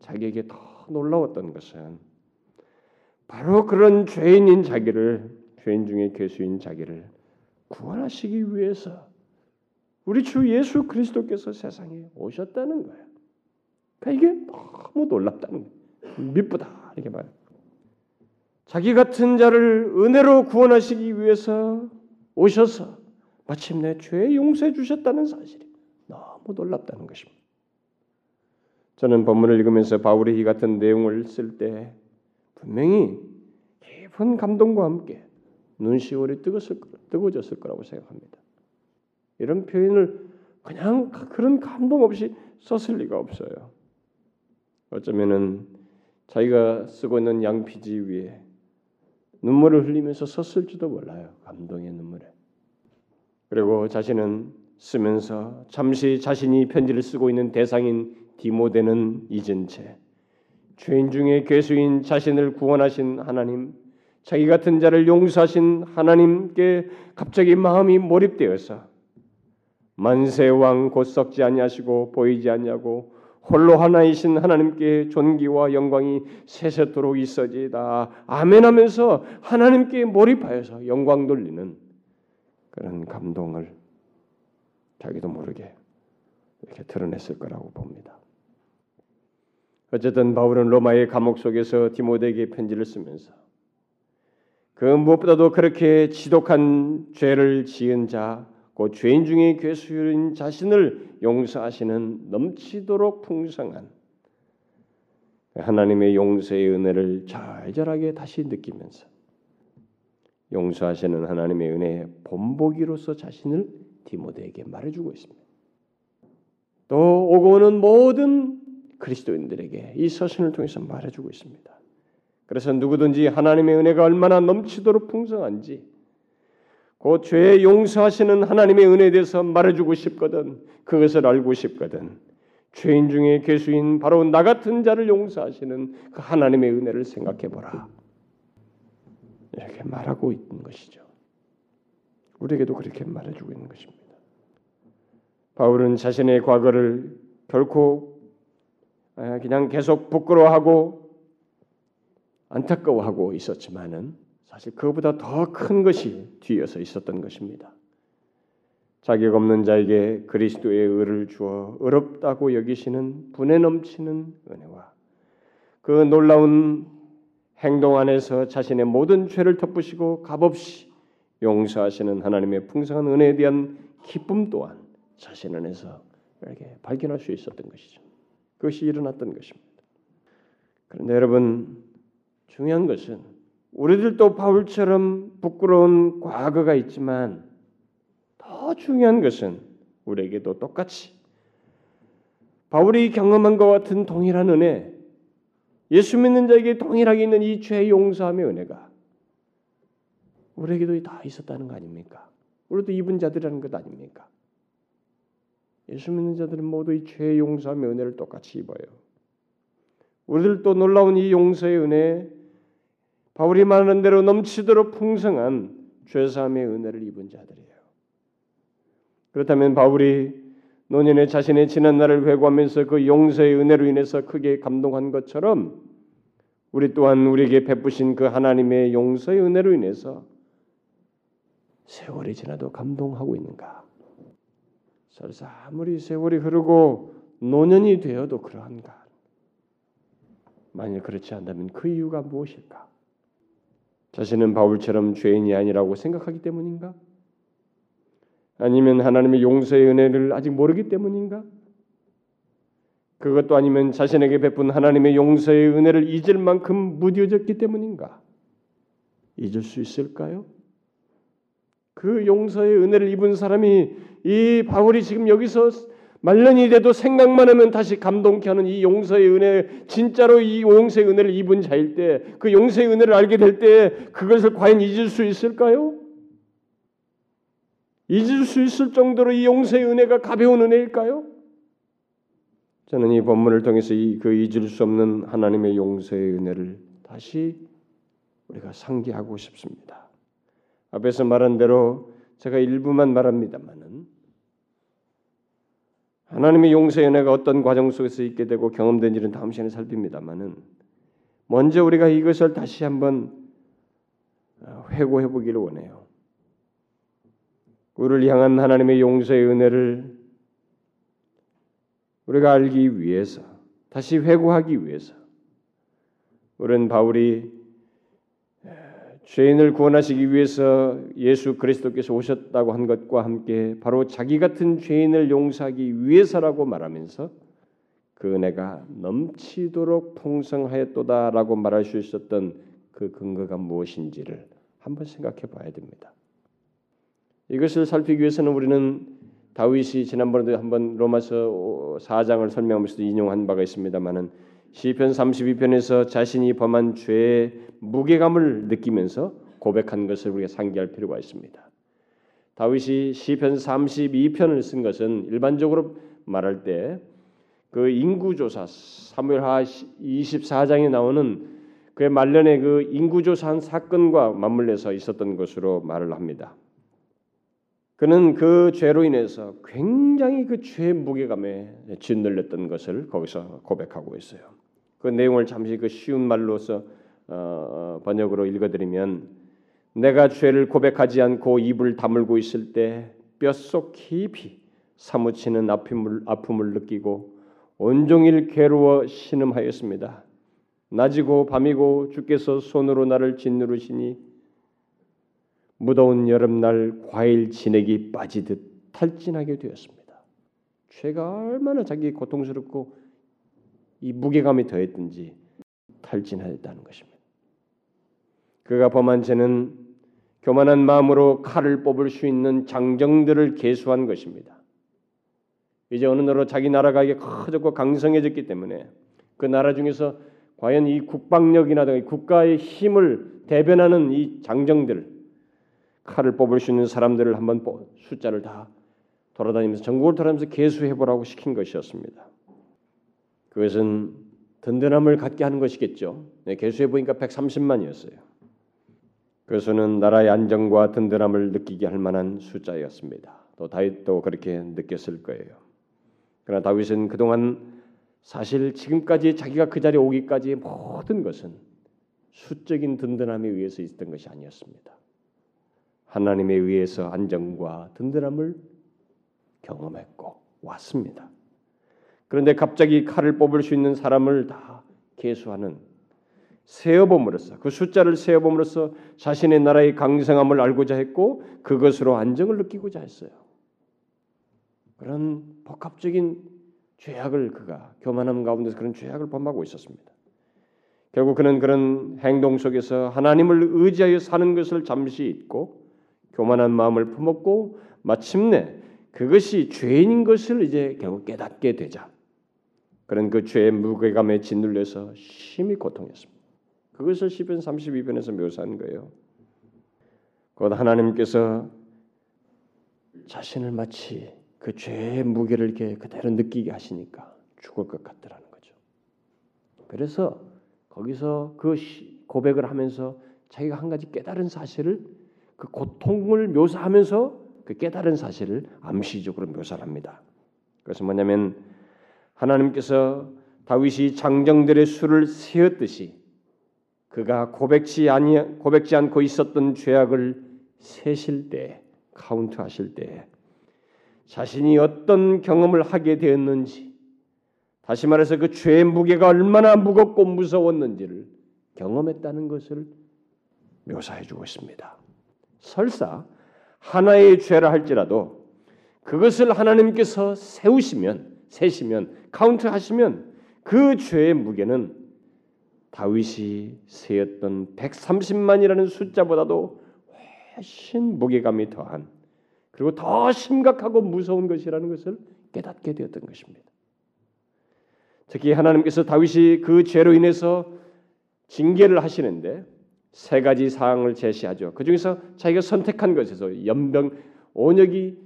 자기에게 더 놀라웠던 것은 바로 그런 죄인인 자기를 죄인 중에 괴수인 자기를 구원하시기 위해서 우리 주 예수 그리스도께서 세상에 오셨다는 거예요. 그러니까 이게 너무 놀랍다는 거예요. 미쁘다 이렇게 말. 자기 같은 자를 은혜로 구원하시기 위해서 오셔서 마침내 죄 용서해 주셨다는 사실이 너무 놀랍다는 것입니다. 저는 본문을 읽으면서 바울이 이 같은 내용을 쓸 때 분명히 깊은 감동과 함께 눈시울이 뜨거웠을, 뜨거워졌을 거라고 생각합니다. 이런 표현을 그냥 그런 감동 없이 썼을 리가 없어요. 어쩌면은 자기가 쓰고 있는 양피지 위에 눈물을 흘리면서 썼을지도 몰라요. 감동의 눈물에. 그리고 자신은 쓰면서 잠시 자신이 편지를 쓰고 있는 대상인 디모데는 잊은 채 죄인 중에 괴수인 자신을 구원하신 하나님, 자기 같은 자를 용서하신 하나님께 갑자기 마음이 몰입되어서 만세 왕 곧 썩지 아니하시고 보이지 않냐고 홀로 하나이신 하나님께 존귀와 영광이 세세토록 있어지다. 아멘하면서 하나님께 몰입하여서 영광 돌리는 그런 감동을 자기도 모르게 이렇게 드러냈을 거라고 봅니다. 어쨌든 바울은 로마의 감옥 속에서 디모데에게 편지를 쓰면서 그 무엇보다도 그렇게 지독한 죄를 지은 자, 그 죄인 중에 괴수인 자신을 용서하시는 넘치도록 풍성한 하나님의 용서의 은혜를 절절하게 다시 느끼면서 용서하시는 하나님의 은혜의 본보기로서 자신을 디모데에게 말해주고 있습니다. 또 오고 오는 모든 그리스도인들에게 이 서신을 통해서 말해주고 있습니다. 그래서 누구든지 하나님의 은혜가 얼마나 넘치도록 풍성한지 그 죄 용서하시는 하나님의 은혜에 대해서 말해주고 싶거든 그것을 알고 싶거든 죄인 중에 괴수인 바로 나 같은 자를 용서하시는 그 하나님의 은혜를 생각해 보라 이렇게 말하고 있는 것이죠. 우리에게도 그렇게 말해주고 있는 것입니다. 바울은 자신의 과거를 결코 그냥 계속 부끄러워하고 안타까워하고 있었지만은 사실 그보다 더 큰 것이 뒤에서 있었던 것입니다. 자격 없는 자에게 그리스도의 의를 주어 의롭다고 여기시는 분에 넘치는 은혜와 그 놀라운 행동 안에서 자신의 모든 죄를 덮으시고 값없이 용서하시는 하나님의 풍성한 은혜에 대한 기쁨 또한 자신 안에서 이렇게 발견할 수 있었던 것이죠. 그것이 일어났던 것입니다. 그런데 여러분 중요한 것은 우리들도 바울처럼 부끄러운 과거가 있지만 더 중요한 것은 우리에게도 똑같이 바울이 경험한 것 같은 동일한 은혜, 예수 믿는 자에게 동일하게 있는 이죄 용서함의 은혜가 우리에게도 다 있었다는 거 아닙니까? 우리도 입은 자들이라는 것 아닙니까? 예수 믿는 자들은 모두 이죄 용서함의 은혜를 똑같이 입어요. 우리들도 놀라운 이 용서의 은혜, 바울이 말하는 대로 넘치도록 풍성한 죄사함의 은혜를 입은 자들이에요. 그렇다면 바울이 노년에 자신의 지난 날을 회고하면서 그 용서의 은혜로 인해서 크게 감동한 것처럼 우리 또한 우리에게 베푸신 그 하나님의 용서의 은혜로 인해서 세월이 지나도 감동하고 있는가? 설사 아무리 세월이 흐르고 노년이 되어도 그러한가? 만일 그렇지 않다면 그 이유가 무엇일까? 자신은 바울처럼 죄인이 아니라고 생각하기 때문인가? 아니면 하나님의 용서의 은혜를 아직 모르기 때문인가? 그것도 아니면 자신에게 베푼 하나님의 용서의 은혜를 잊을 만큼 무뎌졌기 때문인가? 잊을 수 있을까요? 그 용서의 은혜를 입은 사람이 이 바울이 지금 여기서 말년이 돼도 생각만 하면 다시 감동케 하는 이 용서의 은혜, 진짜로 이 용서의 은혜를 입은 자일 때, 그 용서의 은혜를 알게 될 때, 그것을 과연 잊을 수 있을까요? 잊을 수 있을 정도로 이 용서의 은혜가 가벼운 은혜일까요? 저는 이 본문을 통해서 이 그 잊을 수 없는 하나님의 용서의 은혜를 다시 우리가 상기하고 싶습니다. 앞에서 말한 대로 제가 일부만 말합니다만은 하나님의 용서의 은혜가 어떤 과정 속에서 있게 되고 경험된 일은 다음 시간에 살핍니다만은 먼저 우리가 이것을 다시 한번 회고해 보기를 원해요. 우리를 향한 하나님의 용서의 은혜를 우리가 알기 위해서 다시 회고하기 위해서 우리는 바울이 죄인을 구원하시기 위해서 예수 그리스도께서 오셨다고 한 것과 함께 바로 자기 같은 죄인을 용서하기 위해서라고 말하면서 그 은혜가 넘치도록 풍성하였도다라고 말할 수 있었던 그 근거가 무엇인지를 한번 생각해 봐야 됩니다. 이것을 살피기 위해서는 우리는 다윗이 지난번에도 한번 로마서 4장을 설명하면서도 인용한 바가 있습니다만은 시편 32편에서 자신이 범한 죄의 무게감을 느끼면서 고백한 것을 우리가 상기할 필요가 있습니다. 다윗이 시편 32편을 쓴 것은 일반적으로 말할 때 그 인구조사 사무엘하 24장에 나오는 그의 말년에 그 인구조사한 사건과 맞물려서 있었던 것으로 말을 합니다. 그는 그 죄로 인해서 굉장히 그 죄의 무게감에 짓눌렸던 것을 거기서 고백하고 있어요. 그 내용을 잠시 그 쉬운 말로서 어, 번역으로 읽어드리면 내가 죄를 고백하지 않고 입을 다물고 있을 때 뼛속 깊이 사무치는 아픔을, 아픔을 느끼고 온종일 괴로워 신음하였습니다. 낮이고 밤이고 주께서 손으로 나를 짓누르시니 무더운 여름날 과일 진액이 빠지듯 탈진하게 되었습니다. 죄가 얼마나 자기 고통스럽고 이 무게감이 더했든지 탈진하였다는 것입니다. 그가 범한 죄는 교만한 마음으로 칼을 뽑을 수 있는 장정들을 계수한 것입니다. 이제 어느 나라 자기 나라가 커졌고 강성해졌기 때문에 그 나라 중에서 과연 이 국방력이나 국가의 힘을 대변하는 이 장정들 칼을 뽑을 수 있는 사람들을 한번 숫자를 다 돌아다니면서 전국을 돌아다니면서 개수해 보라고 시킨 것이었습니다. 그것은 든든함을 갖게 하는 것이겠죠. 네, 개수해 보니까 130만이었어요. 그 수는 나라의 안정과 든든함을 느끼게 할 만한 숫자였습니다. 또 다윗도 그렇게 느꼈을 거예요. 그러나 다윗은 그동안 사실 지금까지 자기가 그 자리에 오기까지의 모든 것은 수적인 든든함에 의해서 있었던 것이 아니었습니다. 하나님에 의해서 안정과 든든함을 경험했고 왔습니다. 그런데 갑자기 칼을 뽑을 수 있는 사람을 다 계수하는 세어봄으로써 그 숫자를 세어봄으로써 자신의 나라의 강성함을 알고자 했고 그것으로 안정을 느끼고자 했어요. 그런 복합적인 죄악을 그가 교만함 가운데서 그런 죄악을 범하고 있었습니다. 결국 그는 그런 행동 속에서 하나님을 의지하여 사는 것을 잠시 잊고 교만한 마음을 품었고 마침내 그것이 죄인인 것을 이제 결국 깨닫게 되자 그런 그 죄의 무게감에 짓눌려서 심히 고통했습니다. 그것을 시편 32편에서 묘사한 거예요. 곧 하나님께서 자신을 마치 그 죄의 무게를 이렇게 그대로 느끼게 하시니까 죽을 것 같더라는 거죠. 그래서 거기서 그 고백을 하면서 자기가 한 가지 깨달은 사실을 그 고통을 묘사하면서 그 깨달은 사실을 암시적으로 묘사를 합니다. 그것은 뭐냐면 하나님께서 다윗이 장정들의 수를 세었듯이 그가 고백지 아니 고백지 않고 있었던 죄악을 세실 때 카운트하실 때 자신이 어떤 경험을 하게 되었는지 다시 말해서 그 죄의 무게가 얼마나 무겁고 무서웠는지를 경험했다는 것을 묘사해 주고 있습니다. 설사 하나의 죄라 할지라도 그것을 하나님께서 세우시면 세시면 카운트 하시면 그 죄의 무게는 다윗이 세었던 130만이라는 숫자보다도 훨씬 무게감이 더한 그리고 더 심각하고 무서운 것이라는 것을 깨닫게 되었던 것입니다. 특히 하나님께서 다윗이 그 죄로 인해서 징계를 하시는데 세 가지 사항을 제시하죠. 그 중에서 자기가 선택한 것에서 연병 온역이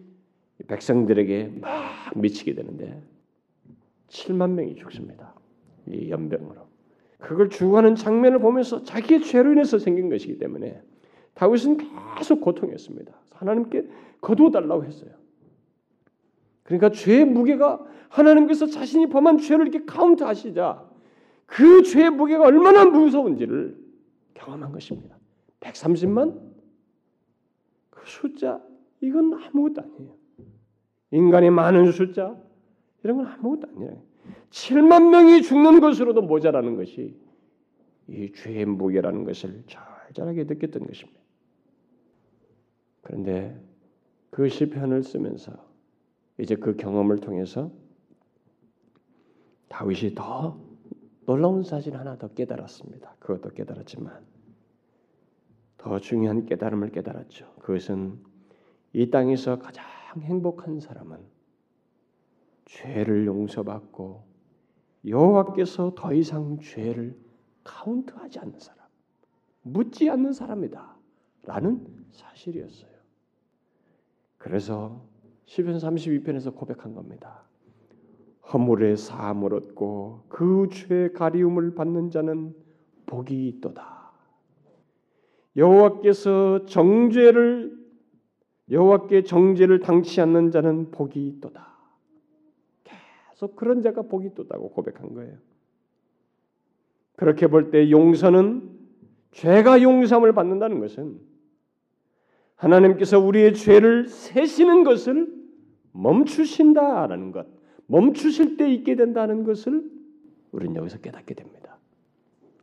백성들에게 막 미치게 되는데 7만 명이 죽습니다. 이 연병으로. 그걸 주고하는 장면을 보면서 자기의 죄로 인해서 생긴 것이기 때문에 다윗은 계속 고통했습니다. 하나님께 거두어 달라고 했어요. 그러니까 죄의 무게가 하나님께서 자신이 범한 죄를 이렇게 카운트하시자 그 죄의 무게가 얼마나 무서운지를 경험한 것입니다. 130만 그 숫자 이건 아무것도 아니에요. 인간의 많은 숫자 이런 건 아무것도 아니에요. 7만 명이 죽는 것으로도 모자라는 것이 이 죄의 무게라는 것을 절절하게 느꼈던 것입니다. 그런데 그 시편을 쓰면서 이제 그 경험을 통해서 다윗이 더 놀라운 사실 하나 더 깨달았습니다. 그것도 깨달았지만 더 중요한 깨달음을 깨달았죠. 그것은 이 땅에서 가장 행복한 사람은 죄를 용서받고 여호와께서 더 이상 죄를 카운트하지 않는 사람, 묻지 않는 사람이다 라는 사실이었어요. 그래서 시편 32편에서 고백한 겁니다. 허물의 사함을 얻고 그 죄의 가리움을 받는 자는 복이 있도다. 여호와께서 정죄를 여호와께 정죄를 당치 않는 자는 복이 있도다. 계속 그런 자가 복이 있도다고 고백한 거예요. 그렇게 볼 때 용서는 죄가 용서함을 받는다는 것은 하나님께서 우리의 죄를 세시는 것을 멈추신다라는 것, 멈추실 때 있게 된다는 것을 우리는 여기서 깨닫게 됩니다.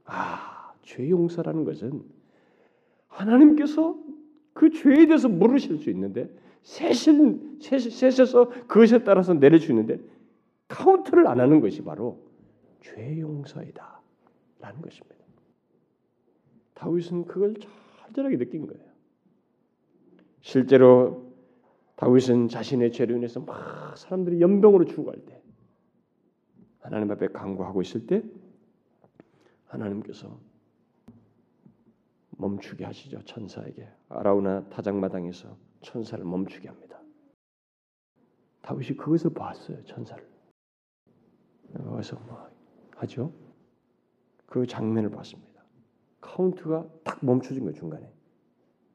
아, 죄 용서라는 것은 하나님께서 그 죄에 대해서 물으실 수 있는데 세신 세셔서 그것에 따라서 있는데 카운트를 안 하는 것이 바로 죄 용서이다 라는 것입니다. 다윗은 그걸 절절하게 느낀 거예요. 실제로 다윗은 자신의 죄로 인해서 막 사람들이 연병으로 죽어갈 때 하나님 앞에 간구하고 있을 때 하나님께서 멈추게 하시죠 천사에게 아라우나 타작마당에서 천사를 멈추게 합니다. 다윗이 그것을 봤어요 천사를. 거기서 뭐 하죠? 그 장면을 봤습니다. 카운트가 딱 멈춰진 거 중간에.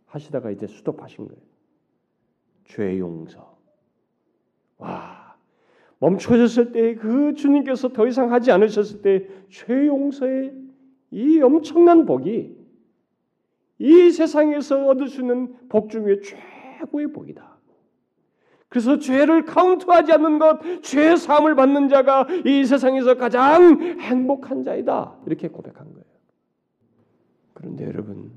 하시다가 이제 수도하신 거예요. 죄 용서. 와 멈춰졌을 때 그 주님께서 더 이상 하지 않으셨을 때 죄 용서의 이 엄청난 복이 이 세상에서 얻을 수 있는 복 중에 최고의 복이다. 그래서 죄를 카운트하지 않는 것, 죄 사함을 받는 자가 이 세상에서 가장 행복한 자이다. 이렇게 고백한 거예요. 그런데 여러분,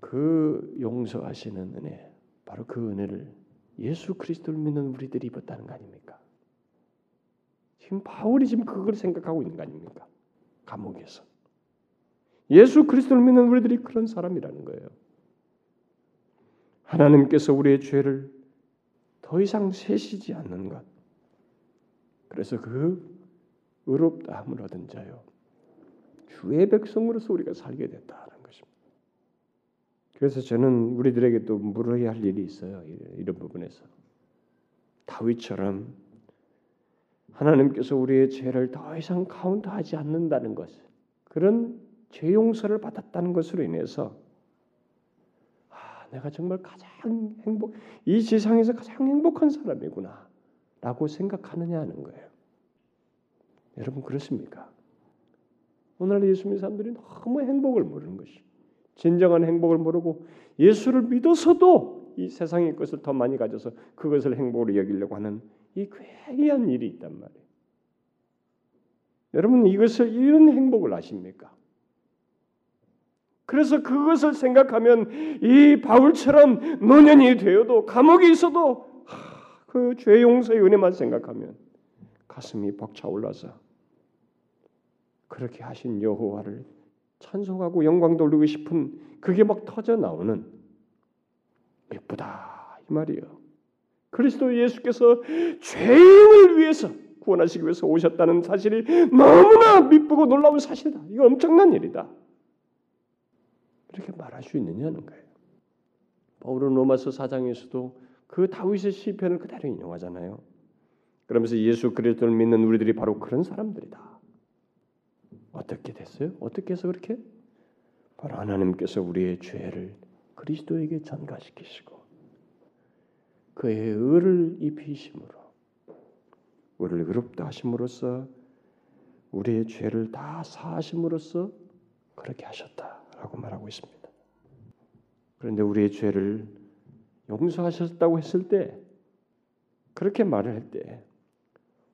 그 용서하시는 은혜, 바로 그 은혜를 예수 그리스도를 믿는 우리들이 입었다는 거 아닙니까? 지금 바울이 지금 그걸 생각하고 있는 거 아닙니까? 감옥에서. 예수 그리스도를 믿는 우리들이 그런 사람이라는 거예요. 하나님께서 우리의 죄를 더 이상 세시지 않는 것. 그래서 그 의롭다함을 얻은 자요. 주의 백성으로서 우리가 살게 됐다는 것입니다. 그래서 저는 우리들에게 또 물어야 할 일이 있어요. 이런 부분에서 다윗처럼 하나님께서 우리의 죄를 더 이상 카운트하지 않는다는 것, 그런 죄 용서를 받았다는 것으로 인해서 아, 내가 정말 가장 행복, 이 세상에서 가장 행복한 사람이구나 라고 생각하느냐 하는 거예요. 여러분 그렇습니까? 오늘날 예수 믿는 사람들이 너무 행복을 모르는 것이 진정한 행복을 모르고 예수를 믿어서도 이 세상의 것을 더 많이 가져서 그것을 행복으로 여기려고 하는 이 괴이한 일이 있단 말이에요. 여러분 이것을 이런 행복을 아십니까? 그래서 그것을 생각하면 이 바울처럼 노년이 되어도 감옥에 있어도 그 죄 용서의 은혜만 생각하면 가슴이 벅차올라서 그렇게 하신 여호와를 찬송하고 영광 돌리고 싶은 그게 막 터져 나오는 예쁘다 이 말이에요. 그리스도 예수께서 죄인을 위해서 구원하시기 위해서 오셨다는 사실이 너무나 미쁘고 놀라운 사실이다. 이거 엄청난 일이다. 말할 수 있느냐는 거예요. 바울은 로마서 4장에서도 그 다윗의 시편을 그대로 인용하잖아요. 그러면서 예수 그리스도를 믿는 우리들이 바로 그런 사람들이다. 어떻게 됐어요? 어떻게 해서 그렇게? 바로 하나님께서 우리의 죄를 그리스도에게 전가시키시고 그의 의를 입히심으로 우리를 의롭다 하심으로써 우리의 죄를 다 사하심으로써 그렇게 하셨다라고 말하고 있습니다. 그런데 우리의 죄를 용서하셨다고 했을 때 그렇게 말을 할 때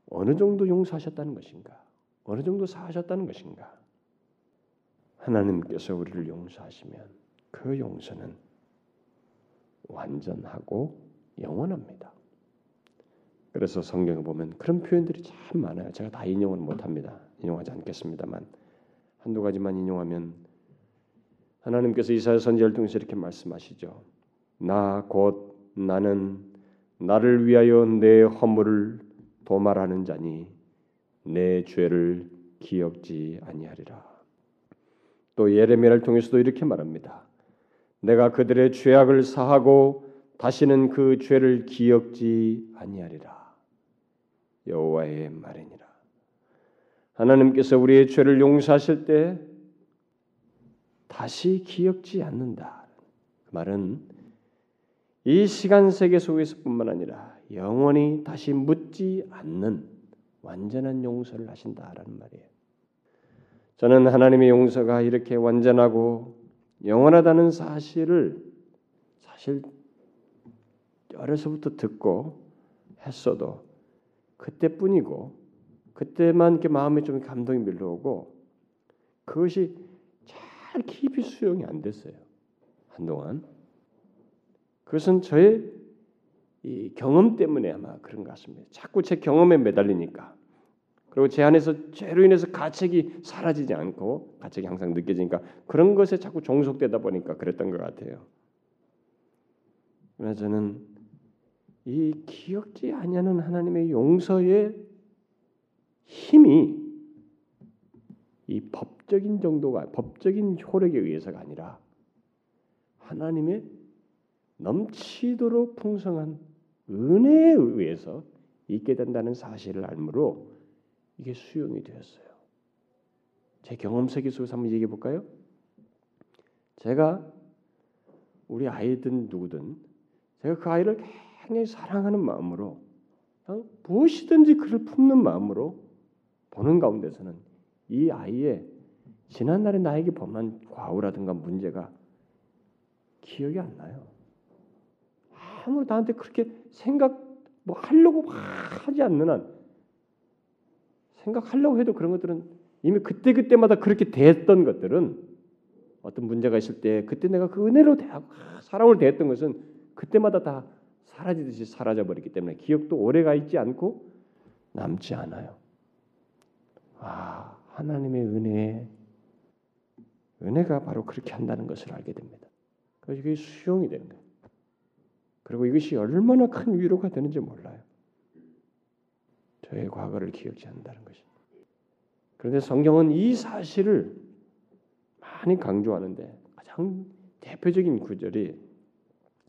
어느 정도 용서하셨다는 것인가? 어느 정도 사하셨다는 것인가? 하나님께서 우리를 용서하시면 그 용서는 완전하고 영원합니다. 그래서 성경을 보면 그런 표현들이 참 많아요. 제가 다 인용을 못합니다. 인용하지 않겠습니다만 한두 가지만 인용하면 하나님께서 이사야 선지자를 통해서 이렇게 말씀하시죠. 나 곧 나는 나를 위하여 내 허물을 도말하는 자니 내 죄를 기억지 아니하리라. 또 예레미야를 통해서도 이렇게 말합니다. 내가 그들의 죄악을 사하고 다시는 그 죄를 기억지 아니하리라. 여호와의 말이니라. 하나님께서 우리의 죄를 용서하실 때 다시 기억지 않는다. 그 말은 이 시간 세계 속에서뿐만 아니라 영원히 다시 묻지 않는 완전한 용서를 하신다라는 말이에요. 저는 하나님의 용서가 이렇게 완전하고 영원하다는 사실을 사실 어려서부터 듣고 했어도 그때뿐이고 그때만 이렇게 마음에 좀 감동이 밀려오고 그것이 잘 깊이 수용이 안 됐어요. 한동안 그것은 저의 이 경험 때문에 아마 그런 것 같습니다. 자꾸 제 경험에 매달리니까 그리고 제 안에서 죄로 인해서 가책이 사라지지 않고 가책이 항상 느껴지니까 그런 것에 자꾸 종속되다 보니까 그랬던 것 같아요. 그래서 저는 이 기억지 아니하는 하나님의 용서의 힘이 이 법 적인 정도가 법적인 효력에 의해서가 아니라 하나님의 넘치도록 풍성한 은혜에 의해서 있게 된다는 사실을 알므로 이게 수용이 되었어요. 제 경험 세계 속에서 한번 얘기해 볼까요? 제가 우리 아이든 누구든 제가 그 아이를 굉장히 사랑하는 마음으로 무엇이든지 그를 품는 마음으로 보는 가운데서는 이 아이의 지난날에 나에게 범한 과오라든가 문제가 기억이 안 나요. 아무 나한테 그렇게 생각 뭐 하려고 막 하지 않는 한 생각하려고 해도 그런 것들은 이미 그때 그때마다 그렇게 됐던 것들은 어떤 문제가 있을 때 그때 내가 그 은혜로 대하고 사랑을 대했던 것은 그때마다 다 사라지듯이 사라져 버리기 때문에 기억도 오래가 있지 않고 남지 않아요. 아 하나님의 은혜 은혜가 바로 그렇게 한다는 것을 알게 됩니다. 그래서 그게 수용이 되는 거예요. 그리고 이것이 얼마나 큰 위로가 되는지 몰라요. 저의 과거를 기억지 않는다는 것이. 그런데 성경은 이 사실을 많이 강조하는데 가장 대표적인 구절이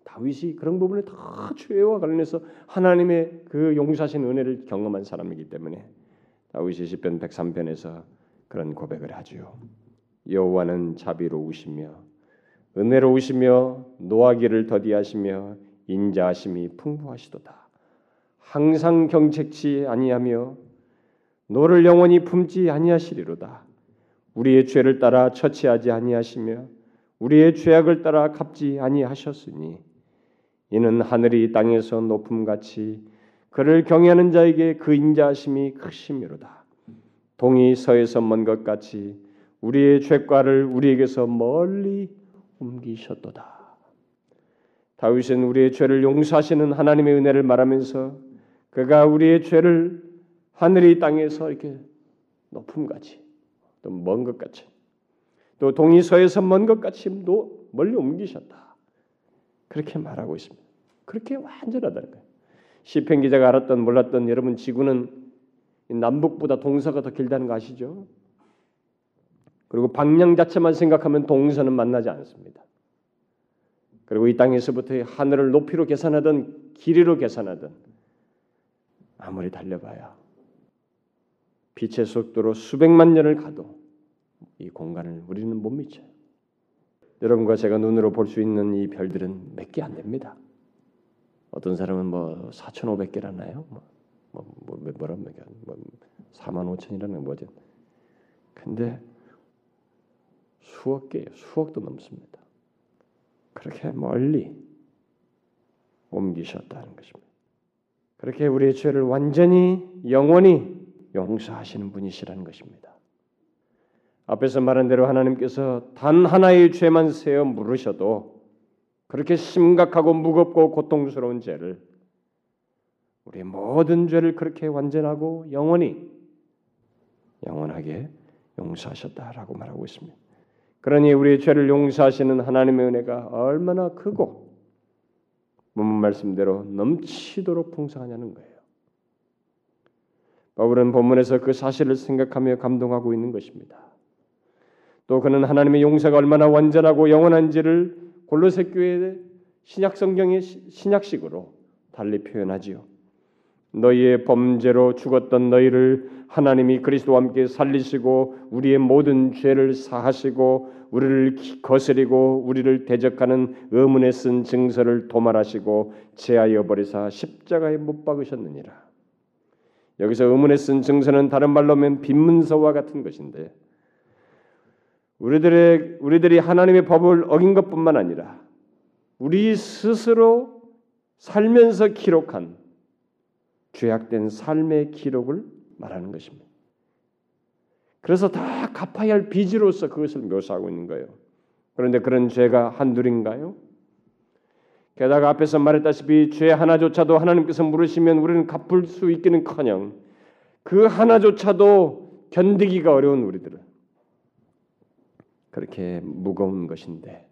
다윗이 그런 부분에 다 죄와 관련해서 하나님의 그 용서하신 은혜를 경험한 사람이기 때문에 다윗이 시편 103편에서 그런 고백을 하지요. 여호와는 자비로우시며 은혜로우시며 노하기를 더디하시며 인자하심이 풍부하시도다. 항상 경책치 아니하며 너를 영원히 품지 아니하시리로다. 우리의 죄를 따라 처치하지 아니하시며 우리의 죄악을 따라 갚지 아니하셨으니 이는 하늘이 땅에서 높음 같이 그를 경외하는 자에게 그 인자하심이 크심이로다. 동이 서에서 먼 것 같이 우리의 죄과를 우리에게서 멀리 옮기셨도다. 다윗은 우리의 죄를 용서하시는 하나님의 은혜를 말하면서 그가 우리의 죄를 하늘이 땅에서 이렇게 높음같이 또 먼 것 같이 또 동이 서에서 먼 것 같이 멀리 옮기셨다. 그렇게 말하고 있습니다. 그렇게 완전하다는 거예요. 시편 기자가 알았던 몰랐던 여러분 지구는 남북보다 동서가 더 길다는 거 아시죠? 그리고 방향 자체만 생각하면 동서는 만나지 않습니다. 그리고 이 땅에서부터 하늘을 높이로 계산하든 길이로 계산하든 아무리 달려봐야 빛의 속도로 수백만 년을 가도 이 공간을 우리는 못 미쳐요. 여러분과 제가 눈으로 볼 수 있는 이 별들은 몇 개 안 됩니다. 어떤 사람은 뭐 4,500개라나요? 뭐, 뭐, 뭐 뭐라 뭐, 뭐 4만 5천이라는 뭐죠? 근데 수억 개예요. 수억도 넘습니다. 그렇게 멀리 옮기셨다는 것입니다. 그렇게 우리의 죄를 완전히 영원히 용서하시는 분이시라는 것입니다. 앞에서 말한 대로 하나님께서 단 하나의 죄만 세어 물으셔도 그렇게 심각하고 무겁고 고통스러운 죄를 우리의 모든 죄를 그렇게 완전하고 영원히 영원하게 용서하셨다라고 말하고 있습니다. 그러니 우리의 죄를 용서하시는 하나님의 은혜가 얼마나 크고 본문 말씀대로 넘치도록 풍성하냐는 거예요. 바울은 본문에서 그 사실을 생각하며 감동하고 있는 것입니다. 또 그는 하나님의 용서가 얼마나 완전하고 영원한지를 골로새 교회의 신약 성경의 신약식으로 달리 표현하지요. 너희의 범죄로 죽었던 너희를 하나님이 그리스도와 함께 살리시고 우리의 모든 죄를 사하시고 우리를 거스리고 우리를 대적하는 의문에 쓴 증서를 도말하시고 제하여 버리사 십자가에 못 박으셨느니라. 여기서 의문에 쓴 증서는 다른 말로 하면 빈문서와 같은 것인데 우리들의 우리들이 하나님의 법을 어긴 것뿐만 아니라 우리 스스로 살면서 기록한 죄악된 삶의 기록을 말하는 것입니다. 그래서 다 갚아야 할 빚으로서 그것을 묘사하고 있는 거예요. 그런데 그런 죄가 한둘인가요? 게다가 앞에서 말했다시피 죄 하나조차도 하나님께서 물으시면 우리는 갚을 수 있기는커녕 그 하나조차도 견디기가 어려운 우리들은 그렇게 무거운 것인데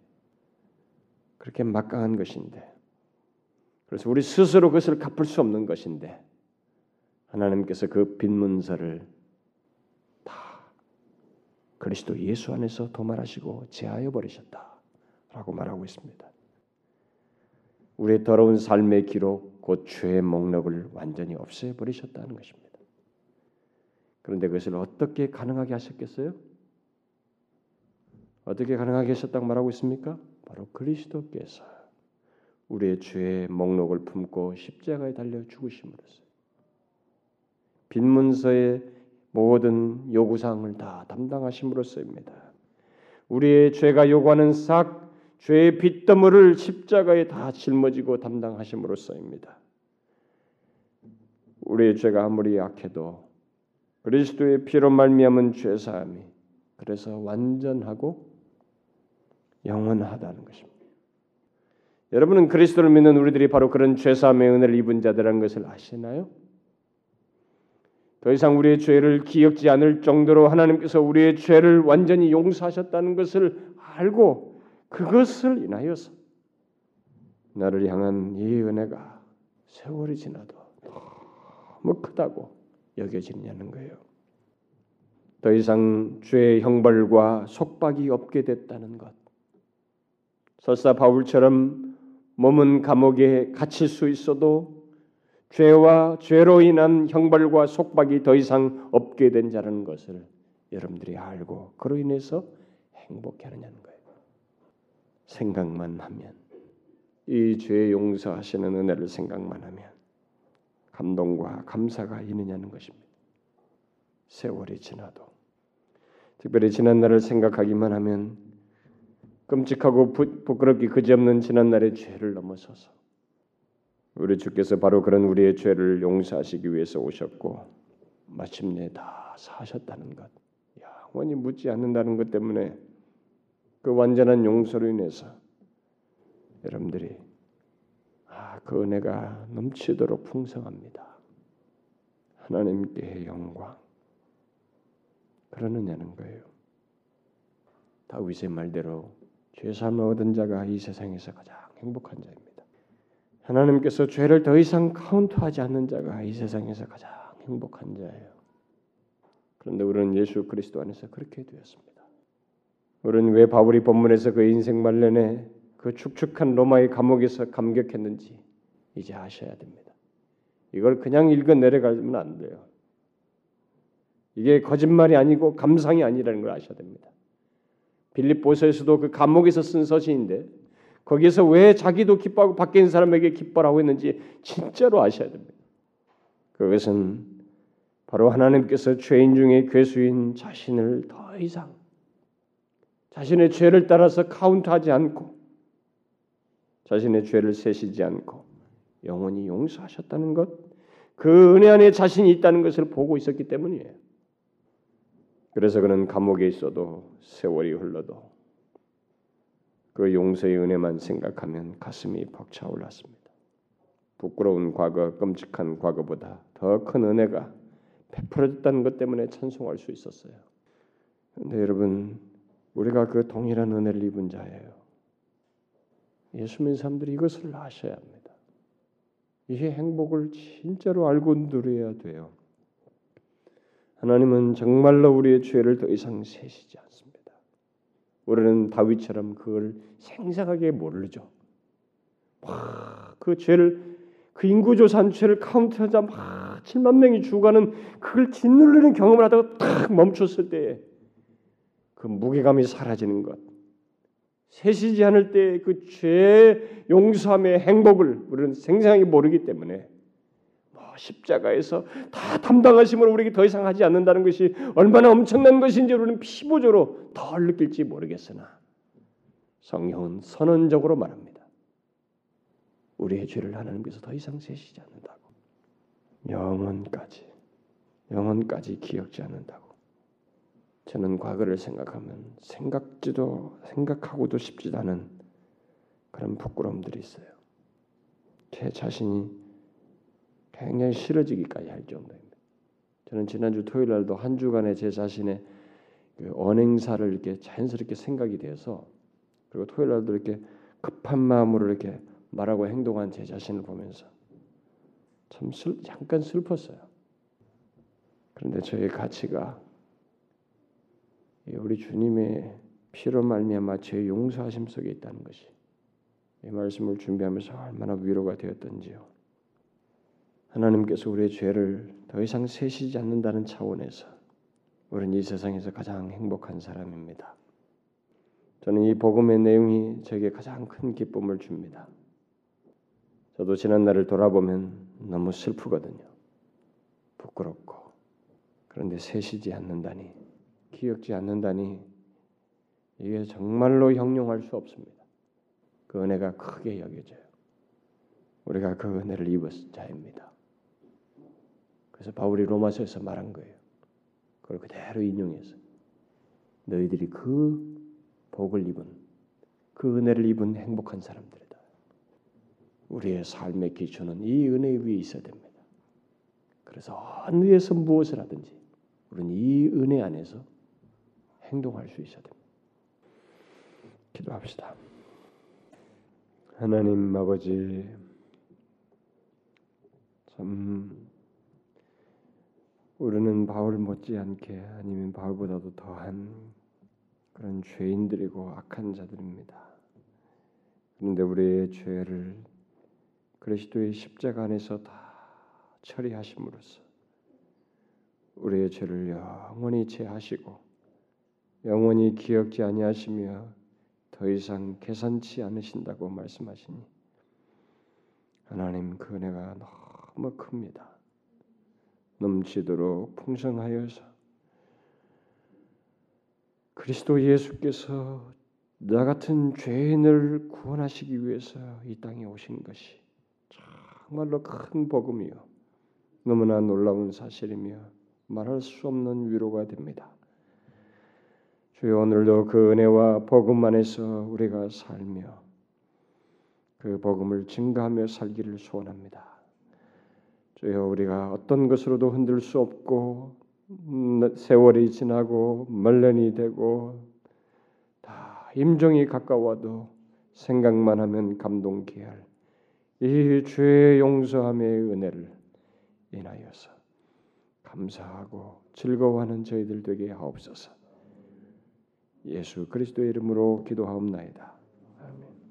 그렇게 막강한 것인데 그래서 우리 스스로 그것을 갚을 수 없는 것인데 하나님께서 그 빈문서를 다 그리스도 예수 안에서 도말하시고 제하여 버리셨다라고 말하고 있습니다. 우리의 더러운 삶의 기록, 곧 죄의 목록을 완전히 없애 버리셨다는 것입니다. 그런데 그것을 어떻게 가능하게 하셨겠어요? 어떻게 가능하게 하셨다고 말하고 있습니까? 바로 그리스도께서 우리의 죄의 목록을 품고 십자가에 달려 죽으심으로써 빈문서의 모든 요구사항을 다 담당하심으로써입니다. 우리의 죄가 요구하는 싹 죄의 빚더물을 십자가에 다 짊어지고 담당하심으로써입니다. 우리의 죄가 아무리 약해도 그리스도의 피로 말미암은 죄 사함이 그래서 완전하고 영원하다는 것입니다. 여러분은 그리스도를 믿는 우리들이 바로 그런 죄 사함의 은혜를 입은 자들이라는 것을 아시나요? 더 이상 우리의 죄를 기억지 않을 정도로 하나님께서 우리의 죄를 완전히 용서하셨다는 것을 알고 그것을 인하여서 나를 향한 이 은혜가 세월이 지나도 너무 크다고 여겨지냐는 거예요. 더 이상 죄의 형벌과 속박이 없게 됐다는 것. 설사 바울처럼 몸은 감옥에 갇힐 수 있어도 죄와 죄로 인한 형벌과 속박이 더 이상 없게 된 자라는 것을 여러분들이 알고 그로 인해서 행복해 하느냐는 거예요. 생각만 하면 이 죄 용서하시는 은혜를 생각만 하면 감동과 감사가 있느냐는 것입니다. 세월이 지나도 특별히 지난 날을 생각하기만 하면 끔찍하고 부, 부끄럽기 그지없는 지난 날의 죄를 넘어서서 우리 주께서 바로 그런 우리의 죄를 용서하시기 위해서 오셨고 마침내 다 사셨다는 것, 영원히 묻지 않는다는 것 때문에 그 완전한 용서로 인해서 여러분들이 아, 그 은혜가 넘치도록 풍성합니다. 하나님께 영광 그러느냐는 거예요. 다윗의 말대로 죄 사함을 얻은 자가 이 세상에서 가장 행복한 자입니다. 하나님께서 죄를 더 이상 카운트하지 않는 자가 이 세상에서 가장 행복한 자예요. 그런데 우리는 예수 그리스도 안에서 그렇게 되었습니다. 우리는 왜 바울이 본문에서 그 인생 말년에 그 축축한 로마의 감옥에서 감격했는지 이제 아셔야 됩니다. 이걸 그냥 읽어 내려가면 안 돼요. 이게 거짓말이 아니고 감상이 아니라는 걸 아셔야 됩니다. 빌립보서에서도 그 감옥에서 쓴 서신인데 거기에서 왜 자기도 기뻐하고 밖에 있는 사람에게 기뻐라고 했는지 진짜로 아셔야 됩니다. 그것은 바로 하나님께서 죄인 중에 괴수인 자신을 더 이상 자신의 죄를 따라서 카운트하지 않고 자신의 죄를 세시지 않고 영원히 용서하셨다는 것, 그 은혜 안에 자신이 있다는 것을 보고 있었기 때문이에요. 그래서 그는 감옥에 있어도 세월이 흘러도 그 용서의 은혜만 생각하면 가슴이 벅차올랐습니다. 부끄러운 과거, 끔찍한 과거보다 더 큰 은혜가 베풀어졌다는 것 때문에 찬송할 수 있었어요. 그런데 여러분, 우리가 그 동일한 은혜를 입은 자예요. 예수 믿는 사람들이 이것을 아셔야 합니다. 이 행복을 진짜로 알고 누려야 돼요. 하나님은 정말로 우리의 죄를 더 이상 세시지 않습니다. 우리는 다윗처럼 그걸 생생하게 모르죠. 그 죄를 그 인구조사한 죄를 카운트하자 막 7만 명이 죽어가는 그걸 짓누르는 경험을 하다가 탁 멈췄을 때그 무게감이 사라지는 것, 세시지 않을 때 그죄 용서함의 행복을 우리는 생생하게 모르기 때문에 뭐 십자가에서 다 담당하심을 우리에게 더 이상 하지 않는다는 것이 얼마나 엄청난 것인지 우리는 피부적으로 덜 느낄지 모르겠으나 성경은 선언적으로 말합니다. 우리의 죄를 하나님께서 더 이상 세시지 않는다고. 영원까지 영원까지 기억지 않는다고. 저는 과거를 생각하면 생각지도 생각하고도 싶지도 않은 그런 부끄러움들이 있어요. 제 자신이 굉장히 싫어지기까지 할 정도입니다. 저는 지난주 토요일 날도 한 주간의 제 자신의 그 언행사를 이렇게 자연스럽게 생각이 돼서 그리고 토요일 날도 이렇게 급한 마음으로 이렇게 말하고 행동한 제 자신을 보면서 참 슬, 잠깐 슬펐어요. 그런데 저의 가치가 우리 주님의 피로 말미암아 죄 용서하심 속에 있다는 것이 이 말씀을 준비하면서 얼마나 위로가 되었던지요. 하나님께서 우리의 죄를 더 이상 세시지 않는다는 차원에서 우리는 이 세상에서 가장 행복한 사람입니다. 저는 이 복음의 내용이 저에게 가장 큰 기쁨을 줍니다. 저도 지난 날을 돌아보면 너무 슬프거든요. 부끄럽고 그런데 세시지 않는다니 기억지 않는다니 이게 정말로 형용할 수 없습니다. 그 은혜가 크게 여겨져요. 우리가 그 은혜를 입은 자입니다. 그래서 바울이 로마서에서 말한 거예요. 그걸 그대로 인용해서 너희들이 그 복을 입은 그 은혜를 입은 행복한 사람들이다. 우리의 삶의 기초는 이 은혜 위에 있어야 됩니다. 그래서 어느 에서 무엇을 하든지 우리는 이 은혜 안에서 행동할 수 있어야 됩니다. 기도합시다. 하나님 아버지 참 우리는 바울 못지않게 아니면 바울보다도 더한 그런 죄인들이고 악한 자들입니다. 그런데 우리의 죄를 그리스도의 십자가 안에서 다 처리하심으로써 우리의 죄를 영원히 제하시고 영원히 기억지 아니하시며 더 이상 계산치 않으신다고 말씀하시니 하나님 그 은혜가 너무 큽니다. 넘치도록 풍성하여서 그리스도 예수께서 나 같은 죄인을 구원하시기 위해서 이 땅에 오신 것이 정말로 큰 복음이요 너무나 놀라운 사실이며 말할 수 없는 위로가 됩니다. 주여 오늘도 그 은혜와 복음 안에서 우리가 살며 그 복음을 증가하며 살기를 소원합니다. 주여 우리가 어떤 것으로도 흔들 수 없고 세월이 지나고 말년이 되고 다 임종이 가까워도 생각만 하면 감동케 할 이 죄의 용서함의 은혜를 인하여서 감사하고 즐거워하는 저희들 되게 하옵소서. 예수 그리스도의 이름으로 기도하옵나이다.